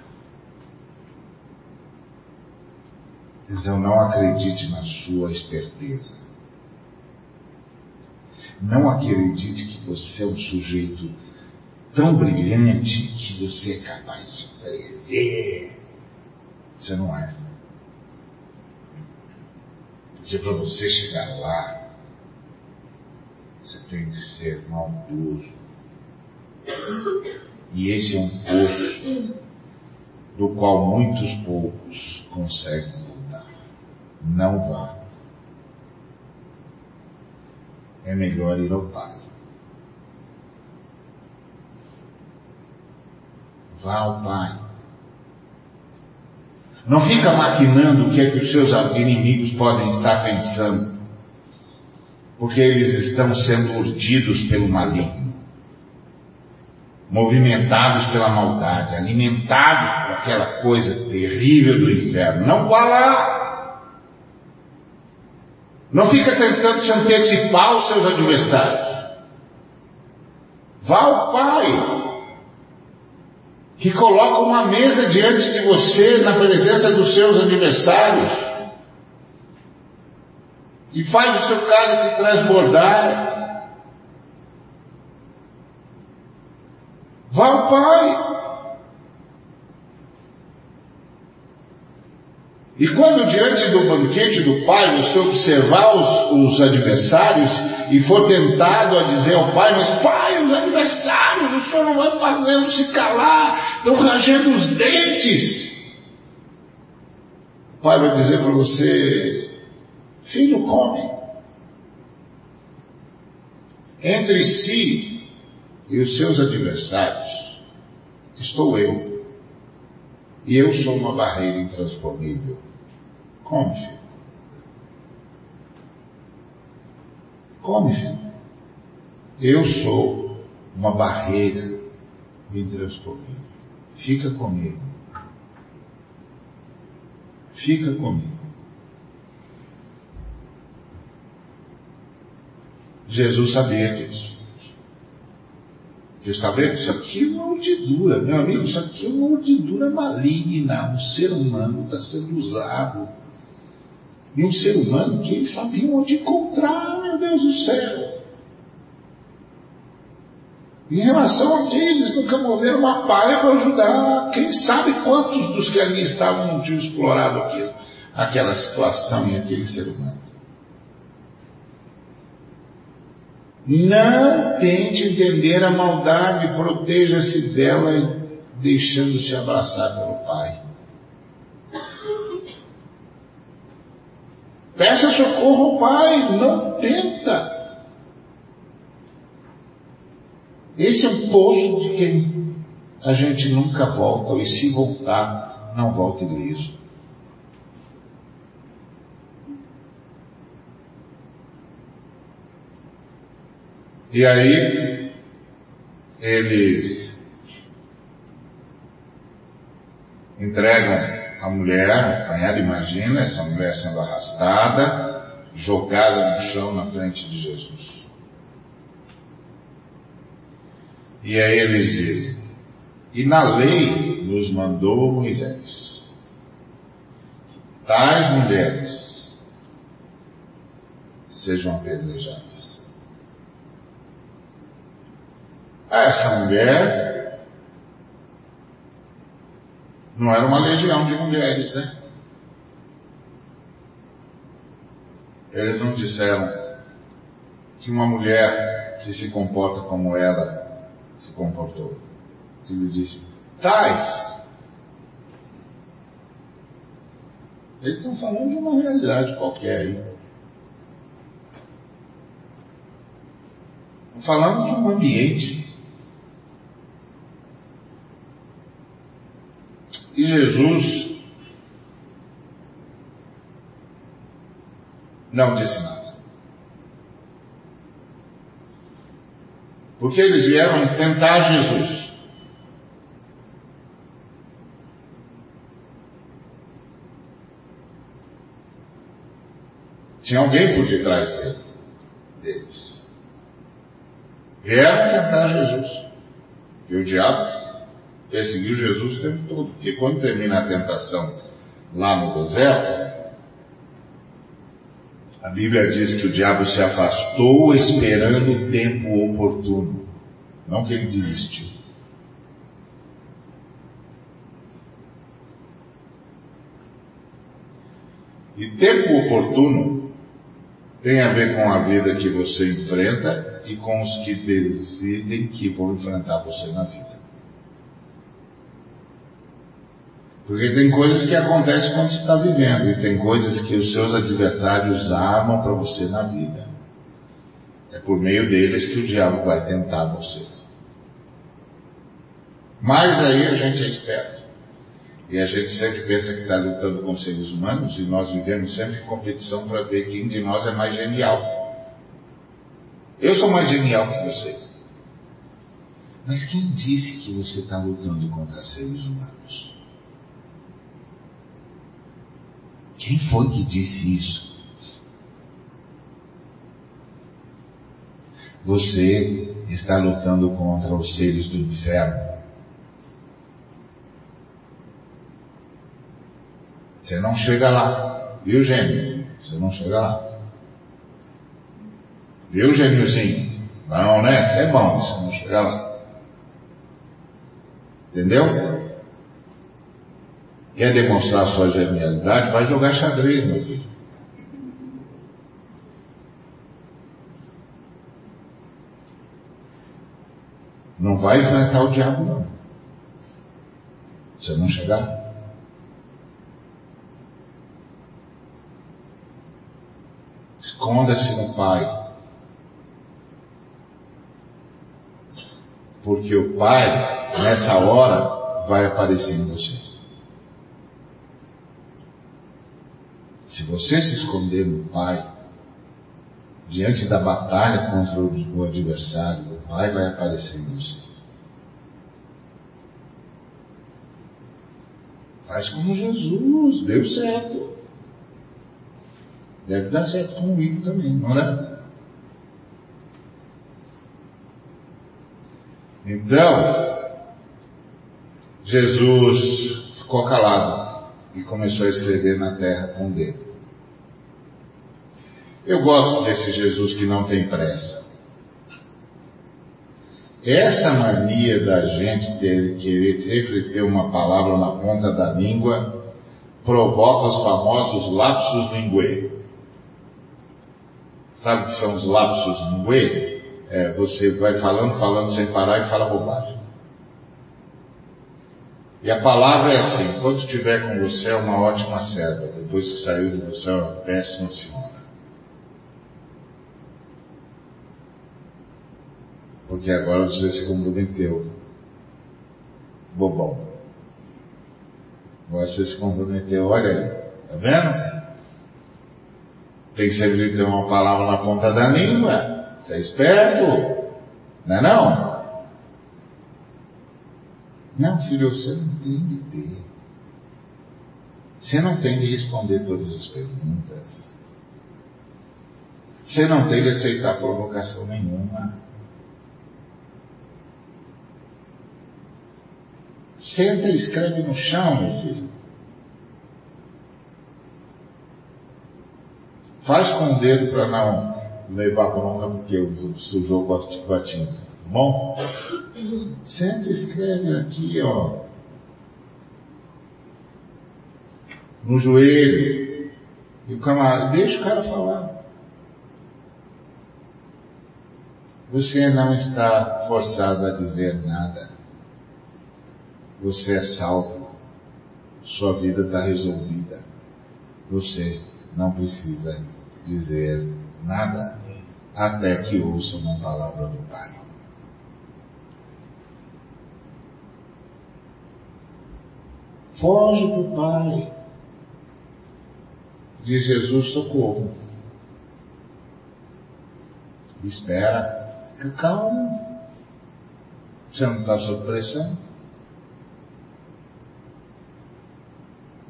Então não acredite na sua esperteza. Não acredite que você é um sujeito tão brilhante que você é capaz de prever. Você não é. Porque para você chegar lá, você tem que ser maldoso. E esse é um poço do qual muitos poucos conseguem mudar. Não vá. É melhor ir ao Pai. Vá ao Pai. Não fica maquinando o que é que os seus inimigos podem estar pensando, porque eles estão sendo urdidos pelo maligno, movimentados pela maldade, alimentados por aquela coisa terrível do inferno. Não vá lá. Não fica tentando te antecipar aos seus adversários. Vá ao Pai que coloca uma mesa diante de você na presença dos seus adversários e faz o seu cálice transbordar. Vá ao Pai. E quando diante do banquete do pai você observar os, os adversários e for tentado a dizer ao pai, mas pai, os adversários, o senhor não vai fazendo se calar, estão rangendo os dentes. O pai vai dizer para você, filho, come. Entre si e os seus adversários estou eu. E eu sou uma barreira intransponível. Come, filho. Come, filho. Eu sou uma barreira intransponível. Fica comigo. Fica comigo. Jesus sabia disso. Você está vendo? Isso aqui é uma mordidura, meu amigo, isso aqui é uma mordidura maligna. Um ser humano está sendo usado. E um ser humano que eles sabiam onde encontrar, meu Deus do céu. Em relação a que eles nunca moveram uma palha para ajudar. Quem sabe quantos dos que ali estavam não tinham explorado aquilo, aquela situação e aquele ser humano. Não tente entender a maldade, proteja-se dela deixando-se abraçar pelo Pai. Peça socorro ao Pai, não tenta. Esse é um poço de quem a gente nunca volta, e se voltar, não volta ileso. E aí, eles entregam a mulher apanhada, imagina essa mulher sendo arrastada, jogada no chão na frente de Jesus. E aí eles dizem, e na lei nos mandou Moisés, tais mulheres sejam apedrejadas. Essa mulher não era uma legião de mulheres, né? Eles não disseram que uma mulher que se comporta como ela se comportou. Ele disse, tais. Eles estão falando de uma realidade qualquer aí. Falando de um ambiente E Jesus não disse nada. Porque eles vieram tentar Jesus. Tinha alguém por detrás dele, deles. Vieram tentar Jesus. E o diabo perseguiu Jesus o tempo todo. Porque quando termina a tentação lá no deserto, a Bíblia diz que o diabo se afastou esperando o tempo oportuno. Não que ele desistiu. E tempo oportuno tem a ver com a vida que você enfrenta e com os que decidem que vão enfrentar você na vida. Porque tem coisas que acontecem quando você está vivendo, e tem coisas que os seus adversários armam para você na vida. É por meio deles que o diabo vai tentar você. Mas aí a gente é esperto. E a gente sempre pensa que está lutando com seres humanos, e nós vivemos sempre em competição para ver quem de nós é mais genial. Eu sou mais genial que você. Mas quem disse que você está lutando contra seres humanos? Quem foi que disse isso? Você está lutando contra os seres do inferno. Você não chega lá, viu, gênio? Você não chega lá. Viu, gêniozinho? Não, né? Você é bom, você não chega lá. Entendeu? Quer demonstrar sua genialidade? Vai jogar xadrez, meu filho. Não vai enfrentar o diabo, não. Você não chegar. Esconda-se no Pai. Porque o Pai, nessa hora, vai aparecer em você. Se você se esconder no Pai, diante da batalha contra o adversário, o Pai vai aparecer em você. Faz como Jesus, deu certo. Deve dar certo comigo também, não é? Então, Jesus ficou calado e começou a escrever na terra com o dedo. Eu gosto desse Jesus que não tem pressa. Essa mania da gente ter, querer sempre ter uma palavra na ponta da língua provoca os famosos lapsus linguae. Sabe o que são os lapsus linguae? É, você vai falando, falando sem parar e fala bobagem. E a palavra é assim: enquanto estiver com você é uma ótima serva, depois que saiu de você é uma péssima senhora. Porque agora você se comprometeu. Bobão. Agora você se comprometeu, olha aí, tá vendo? Tem que sempre ter uma palavra na ponta da língua. Você é esperto. Não é não? Não, filho, você não tem de ter. Você não tem de responder todas as perguntas. Você não tem de aceitar provocação nenhuma. Senta e escreve no chão, meu filho. Faz com o dedo para não levar bronca porque sujou com a tinta. Bom? Sempre escreve aqui, ó. No joelho. E o camarada, deixa o cara falar. Você não está forçado a dizer nada. Você é salvo. Sua vida está resolvida. Você não precisa dizer nada até que ouça uma palavra do Pai. Foge do Pai. Diz Jesus, socorro. Espera, fica calmo. Você não está sob pressão?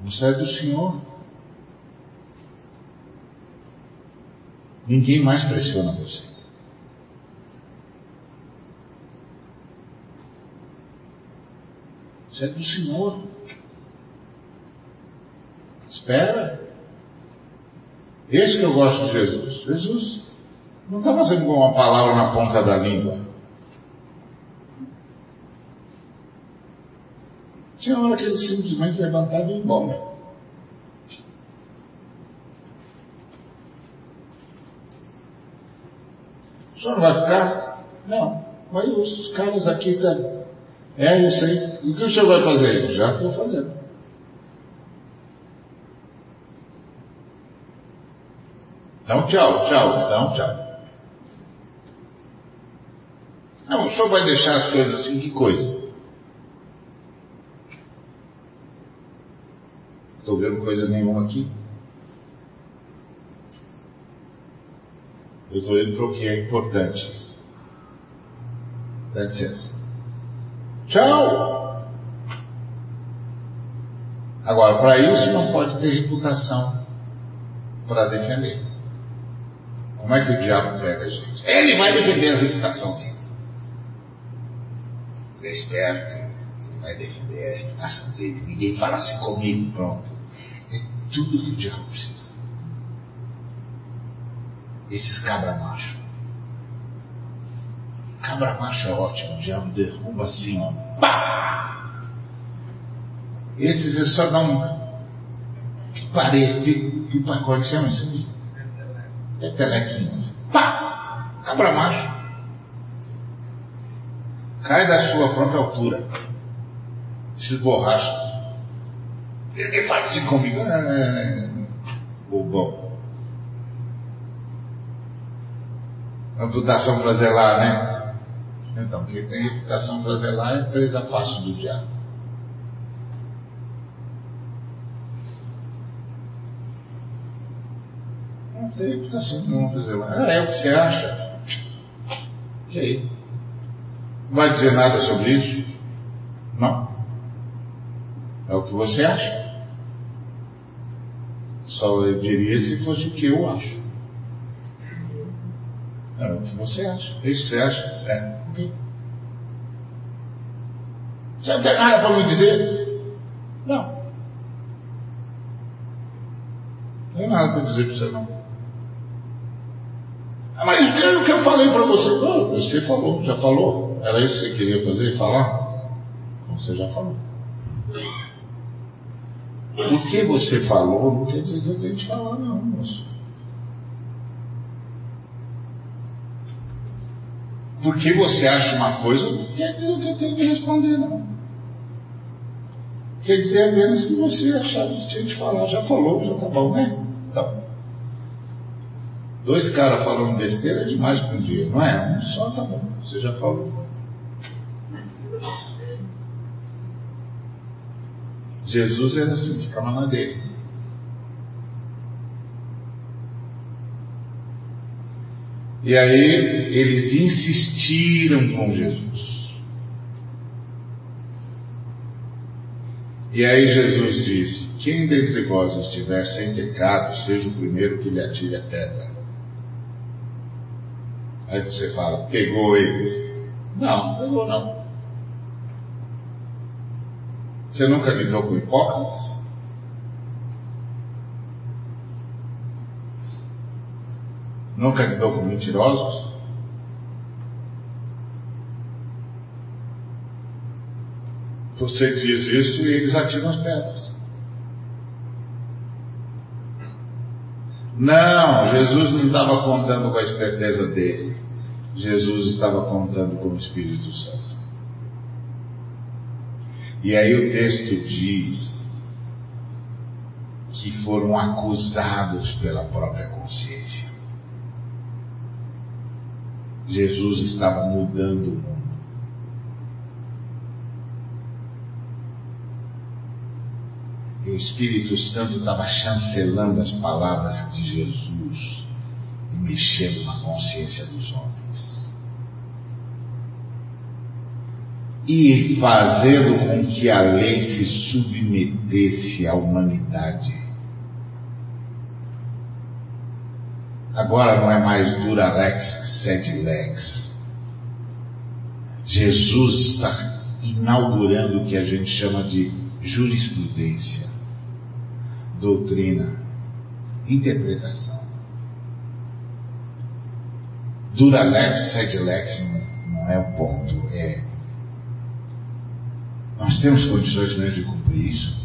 Você é do Senhor. Ninguém mais pressiona você. Isso é do Senhor. Espera. Esse que eu gosto de Jesus. Jesus não está fazendo com uma palavra na ponta da língua. Tinha hora que ele simplesmente levantava e ia embora. O senhor não vai ficar? Não. Mas os caras aqui estão. Tá... É isso aí. E o que o senhor vai fazer? Já estou fazendo. Então, tchau, tchau. Então, tchau. Não, o senhor vai deixar as coisas assim, que coisa? Estou vendo coisa nenhuma aqui. Eu estou indo para o que é importante. Dá licença. Tchau! Agora, para isso não pode ter reputação para defender. Como é que o diabo pega a gente? Ele vai defender a reputação dele. Ele é esperto, ele vai defender a reputação dele. Ninguém fala assim comigo, pronto. É tudo que o diabo precisa esses cabra macho. Cabra macho é ótimo, o diabo derruba assim, ó. Pá! Esses eles só dão parede, que pacote chama isso? É telequinho. Pá! Cabra macho. Cai da sua própria altura. Se esborracha. Ele fala assim comigo. Ah, bobão. Amputação prazelar, né? Então, quem tem amputação prazelar é presa fácil do diabo. Não tem amputação nenhuma prazelar. Ah, é o que você acha? Ok. Não vai dizer nada sobre isso? Não. É o que você acha. Só eu diria se fosse o que eu acho. É o que você acha. É isso que você acha? É. Você não tem nada para me dizer? Não. Não tem nada para dizer para você, não. Ah, mas veja o que eu falei para você. Oh, você falou, já falou. Era isso que você queria fazer, falar? Então você já falou. O que você falou não quer dizer que eu tenho que falar, não, moço. Porque você acha uma coisa, não quer dizer que eu tenho que responder, não. Quer dizer apenas que você achava que tinha que falar. Já falou, já tá bom, né? Dois caras falando besteira é demais para um dia, não é? Um só tá bom, você já falou. Jesus era assim, ficava na dele. E aí eles insistiram com Jesus. E aí Jesus diz: Quem dentre vós estiver sem pecado, seja o primeiro que lhe atire a pedra. Aí você fala: Pegou eles? Não, pegou não. Você nunca lidou com hipócritas? Nunca lidou com mentirosos? Você diz isso e eles atiram as pedras. Não, Jesus não estava contando com a esperteza dele. Jesus estava contando com o Espírito Santo. E aí o texto diz que foram acusados pela própria consciência. Jesus estava mudando o mundo. E o Espírito Santo estava chancelando as palavras de Jesus e mexendo na consciência dos homens. E fazendo com que a lei se submetesse à humanidade. Agora não é mais dura lex, sed lex. Jesus está inaugurando o que a gente chama de jurisprudência, doutrina, interpretação. Dura lex, sed lex não é o ponto, é nós temos condições mesmo de cumprir isso?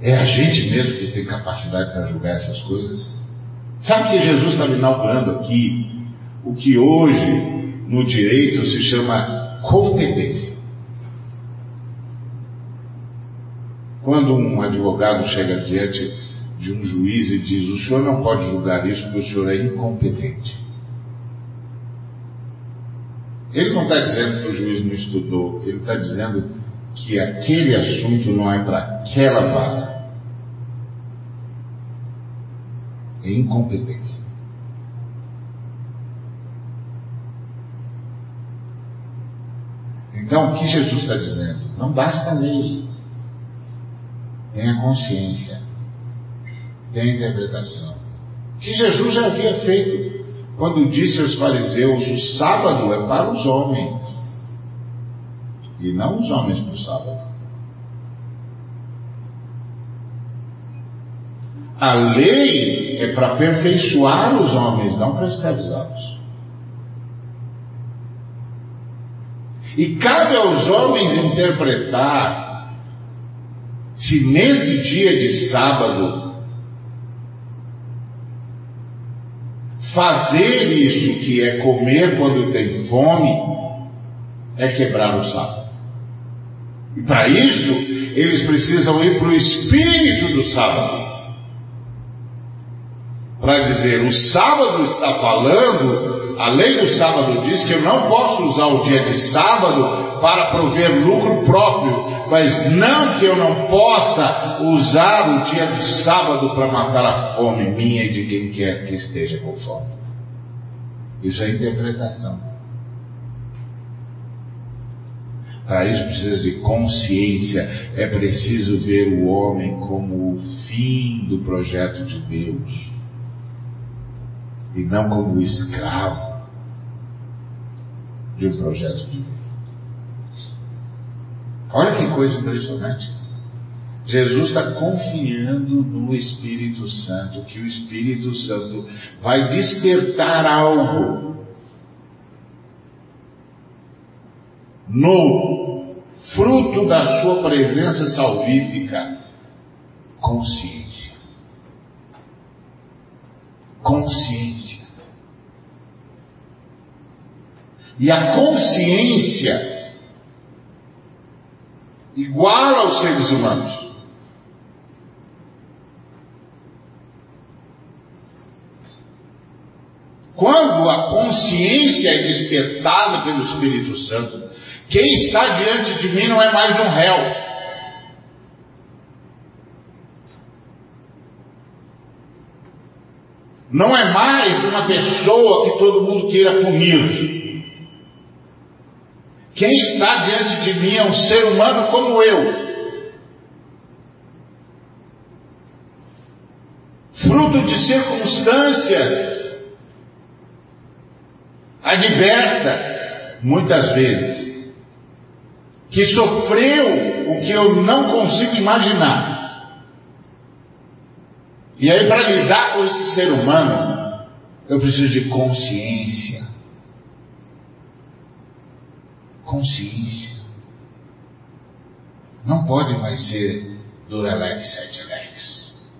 É a gente mesmo que tem capacidade para julgar essas coisas? Sabe que Jesus está inaugurando aqui o que hoje no direito se chama competência. Quando um advogado chega diante de um juiz e diz: O senhor não pode julgar isso porque o senhor é incompetente. Ele não está dizendo que o juiz não estudou, ele está dizendo que aquele assunto não é para aquela vara. É incompetência. Então, o que Jesus está dizendo? Não basta a lei. Tem a consciência. Tem a interpretação. Que Jesus já havia feito quando disse aos fariseus: o sábado é para os homens, e não os homens para o sábado. A lei é para aperfeiçoar os homens, não para escravizá-los. E cabe aos homens interpretar se nesse dia de sábado fazer isso que é comer quando tem fome é quebrar o sábado. E para isso, eles precisam ir para o espírito do sábado. Para dizer, o sábado está falando, a lei do sábado diz que eu não posso usar o dia de sábado para prover lucro próprio, mas não que eu não possa usar o dia de sábado para matar a fome minha e de quem quer que esteja com fome. Isso é interpretação. Para isso precisa de consciência, é preciso ver o homem como o fim do projeto de Deus e não como escravo de um projeto de Deus. Olha que coisa impressionante. Jesus está confiando no Espírito Santo, que o Espírito Santo vai despertar algo no fruto da sua presença salvífica, consciência. Consciência. E a consciência iguala aos seres humanos. Quando a consciência é despertada pelo Espírito Santo, quem está diante de mim não é mais um réu. Não é mais uma pessoa que todo mundo queira punir. Quem está diante de mim é um ser humano como eu. Fruto de circunstâncias adversas, muitas vezes que sofreu o que eu não consigo imaginar. E aí, para lidar com esse ser humano, eu preciso de consciência. Consciência. Não pode mais ser Duralex Setelex.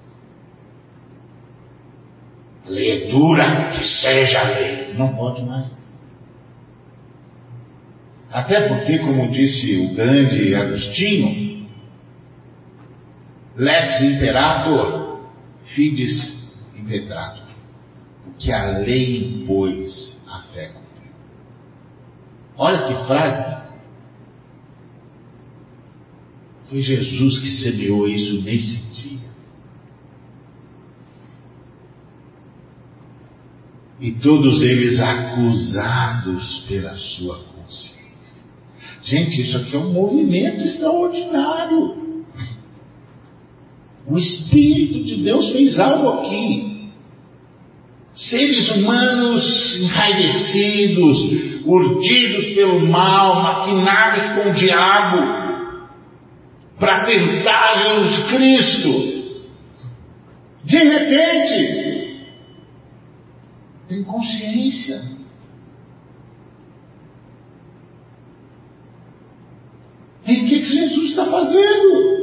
Lei dura que seja lei. Não pode mais. Até porque, como disse o grande Agostinho, lex imperator, fides impetrator. O que a lei impôs, a fé cumpriu. Olha que frase. Foi Jesus que semeou isso nesse dia. E todos eles acusados pela sua consciência. Gente, isso aqui é um movimento extraordinário. O Espírito de Deus fez algo aqui. Seres humanos enraivecidos, urdidos pelo mal, maquinados com o diabo, para tentar Jesus Cristo. De repente, tem consciência. E o que, que Jesus está fazendo?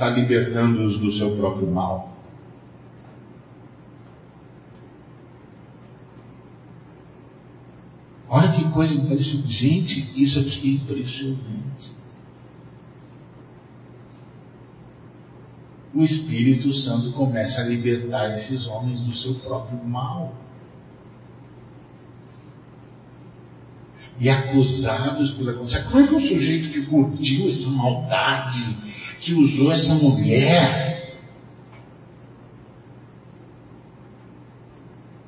Está libertando-os do seu próprio mal. Olha que coisa impressionante. Gente, isso é impressionante. O Espírito Santo começa a libertar esses homens do seu próprio mal. E acusados pela consciência. Como é que um sujeito que curtiu essa maldade, que usou essa mulher,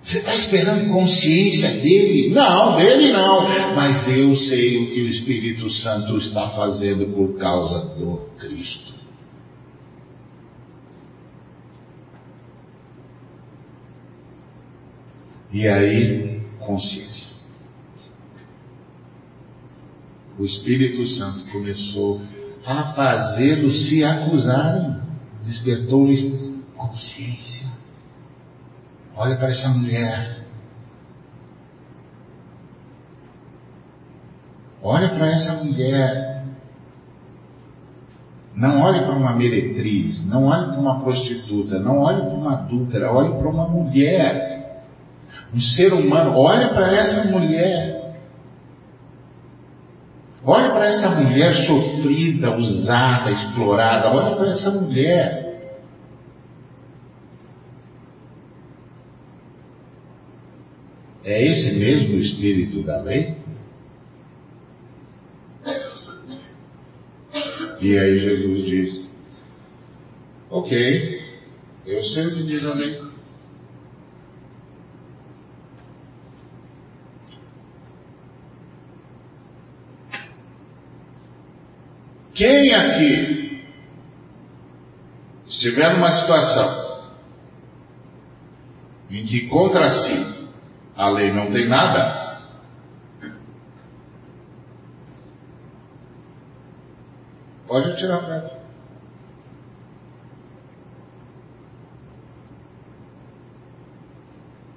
Você está esperando consciência dele? Não, dele não. Mas eu sei o que o Espírito Santo está fazendo por causa do Cristo. E aí, consciência o Espírito Santo começou a fazê-los se acusarem, despertou-lhes consciência. Olha para essa mulher. Olha para essa mulher. Não olhe para uma meretriz, não olhe para uma prostituta, não olhe para uma adúltera, olhe para uma mulher. Um ser humano, olha para essa mulher. Olha para essa mulher sofrida, usada, explorada. Olha para essa mulher. É esse mesmo espírito da lei? E aí Jesus diz: Ok, eu sei o que diz a lei. Quem aqui estiver numa situação em que contra si a lei não tem nada, Pode atirar a.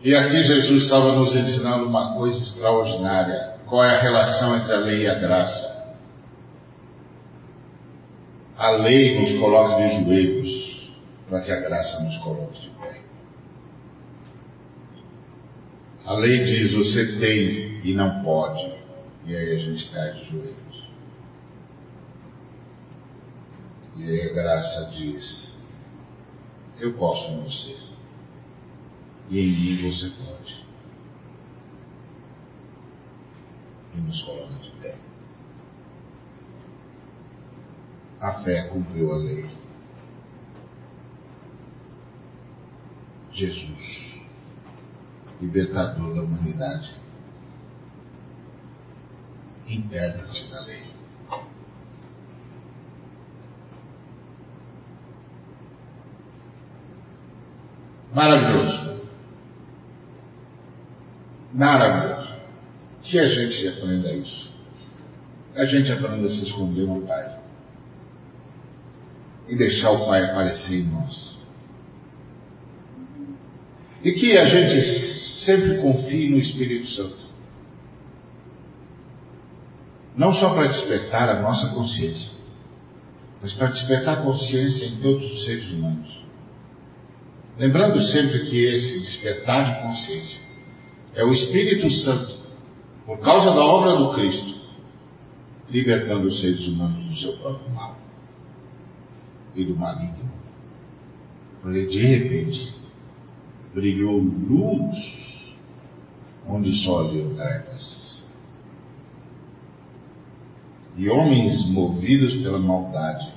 E aqui Jesus estava nos ensinando uma coisa extraordinária. Qual é a relação entre a lei e a graça? A lei nos coloca de joelhos para que a graça nos coloque de pé. A lei diz você tem e não pode. E aí a gente cai de joelhos. E aí a graça diz: Eu posso em você. E em mim você pode. E nos coloca de pé. A fé cumpriu a lei. Jesus, libertador da humanidade, intérprete da lei. Maravilhoso. Maravilhoso. Que a gente aprenda isso. A gente aprenda a se esconder no Pai. E deixar o Pai aparecer em nós. E que a gente sempre confie no Espírito Santo. Não só para despertar a nossa consciência, mas para despertar a consciência em todos os seres humanos. Lembrando sempre que esse despertar de consciência é o Espírito Santo, por causa da obra do Cristo, libertando os seres humanos do seu próprio mal e do maligno. Porque de repente brilhou luz onde só havia trevas. E homens movidos pela maldade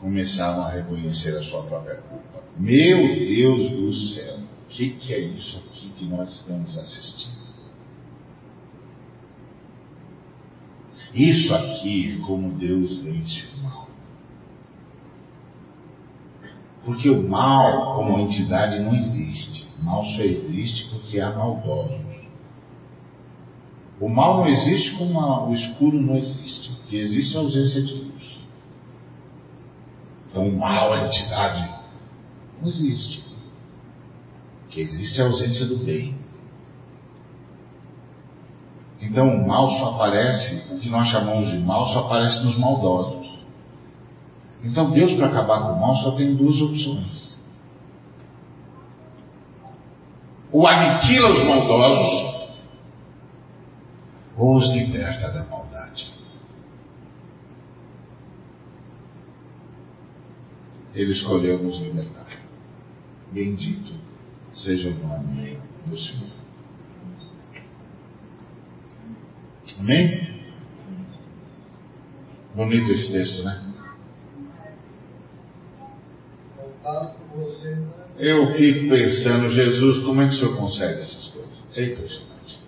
começavam a reconhecer a sua própria culpa. Meu Deus do céu, o que, que é isso aqui que nós estamos assistindo? Isso aqui é como Deus vence o mal. Porque o mal, como entidade, não existe. O mal só existe porque há maldosos. O mal não existe como o escuro não existe. O que existe é a ausência de luz. Então, o mal, a entidade, não existe. O que existe é a ausência do bem. Então, o mal só aparece, o que nós chamamos de mal, só aparece nos maldosos. Então, Deus, para acabar com o mal, só tem duas opções: ou aniquila os maldosos, ou os liberta da maldade. Ele escolheu nos libertar. Bendito seja o nome do Senhor. Amém? Bonito esse texto, né? Eu fico pensando, Jesus, como é que o senhor consegue essas coisas? É impressionante.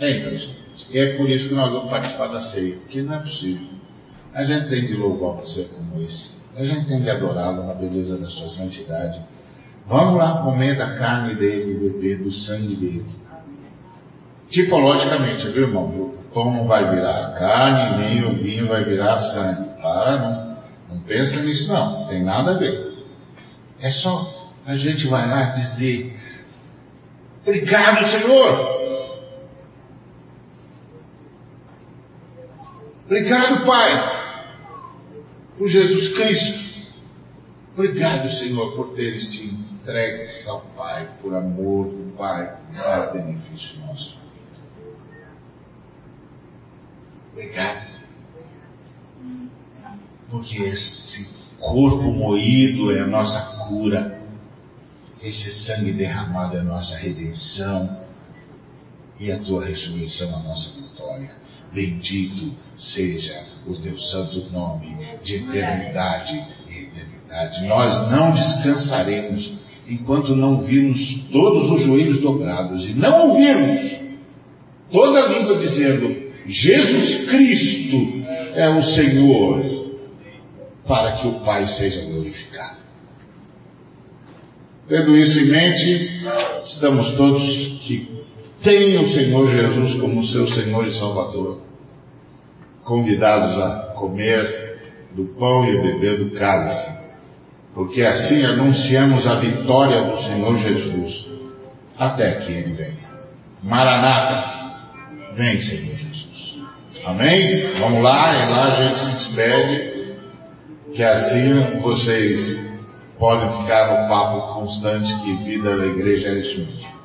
É impressionante. E é por isso que nós vamos participar da ceia, porque não é possível. A gente tem de louvar um ser como esse. A gente tem de adorá-lo na beleza da sua santidade. Vamos lá comer da carne dele beber do sangue dele. Tipologicamente, viu, irmão? O pão não vai virar carne, nem o vinho vai virar sangue. Para, não, não pensa nisso, não. Tem nada a ver. É só a gente vai lá dizer: Obrigado, Senhor. Obrigado, Pai, por Jesus Cristo. Obrigado, Senhor, por teres te entregues ao Pai, por amor do Pai, para benefício nosso. Obrigado. Porque esse corpo moído é a nossa cura. Esse sangue derramado é a nossa redenção. E a tua ressurreição a nossa vitória. Bendito seja o teu santo nome de eternidade e eternidade. Nós não descansaremos enquanto não virmos todos os joelhos dobrados e não ouvirmos toda a língua dizendo: Jesus Cristo é o Senhor, para que o Pai seja glorificado. Tendo isso em mente, estamos todos que têm o Senhor Jesus como seu Senhor e Salvador, convidados a comer do pão e beber do cálice, porque assim anunciamos a vitória do Senhor Jesus, até que Ele venha. Maranata, vem Senhor Jesus. Amém? Vamos lá, e lá a gente se despede, que assim vocês podem ficar no papo constante que vida da igreja é isso mesmo.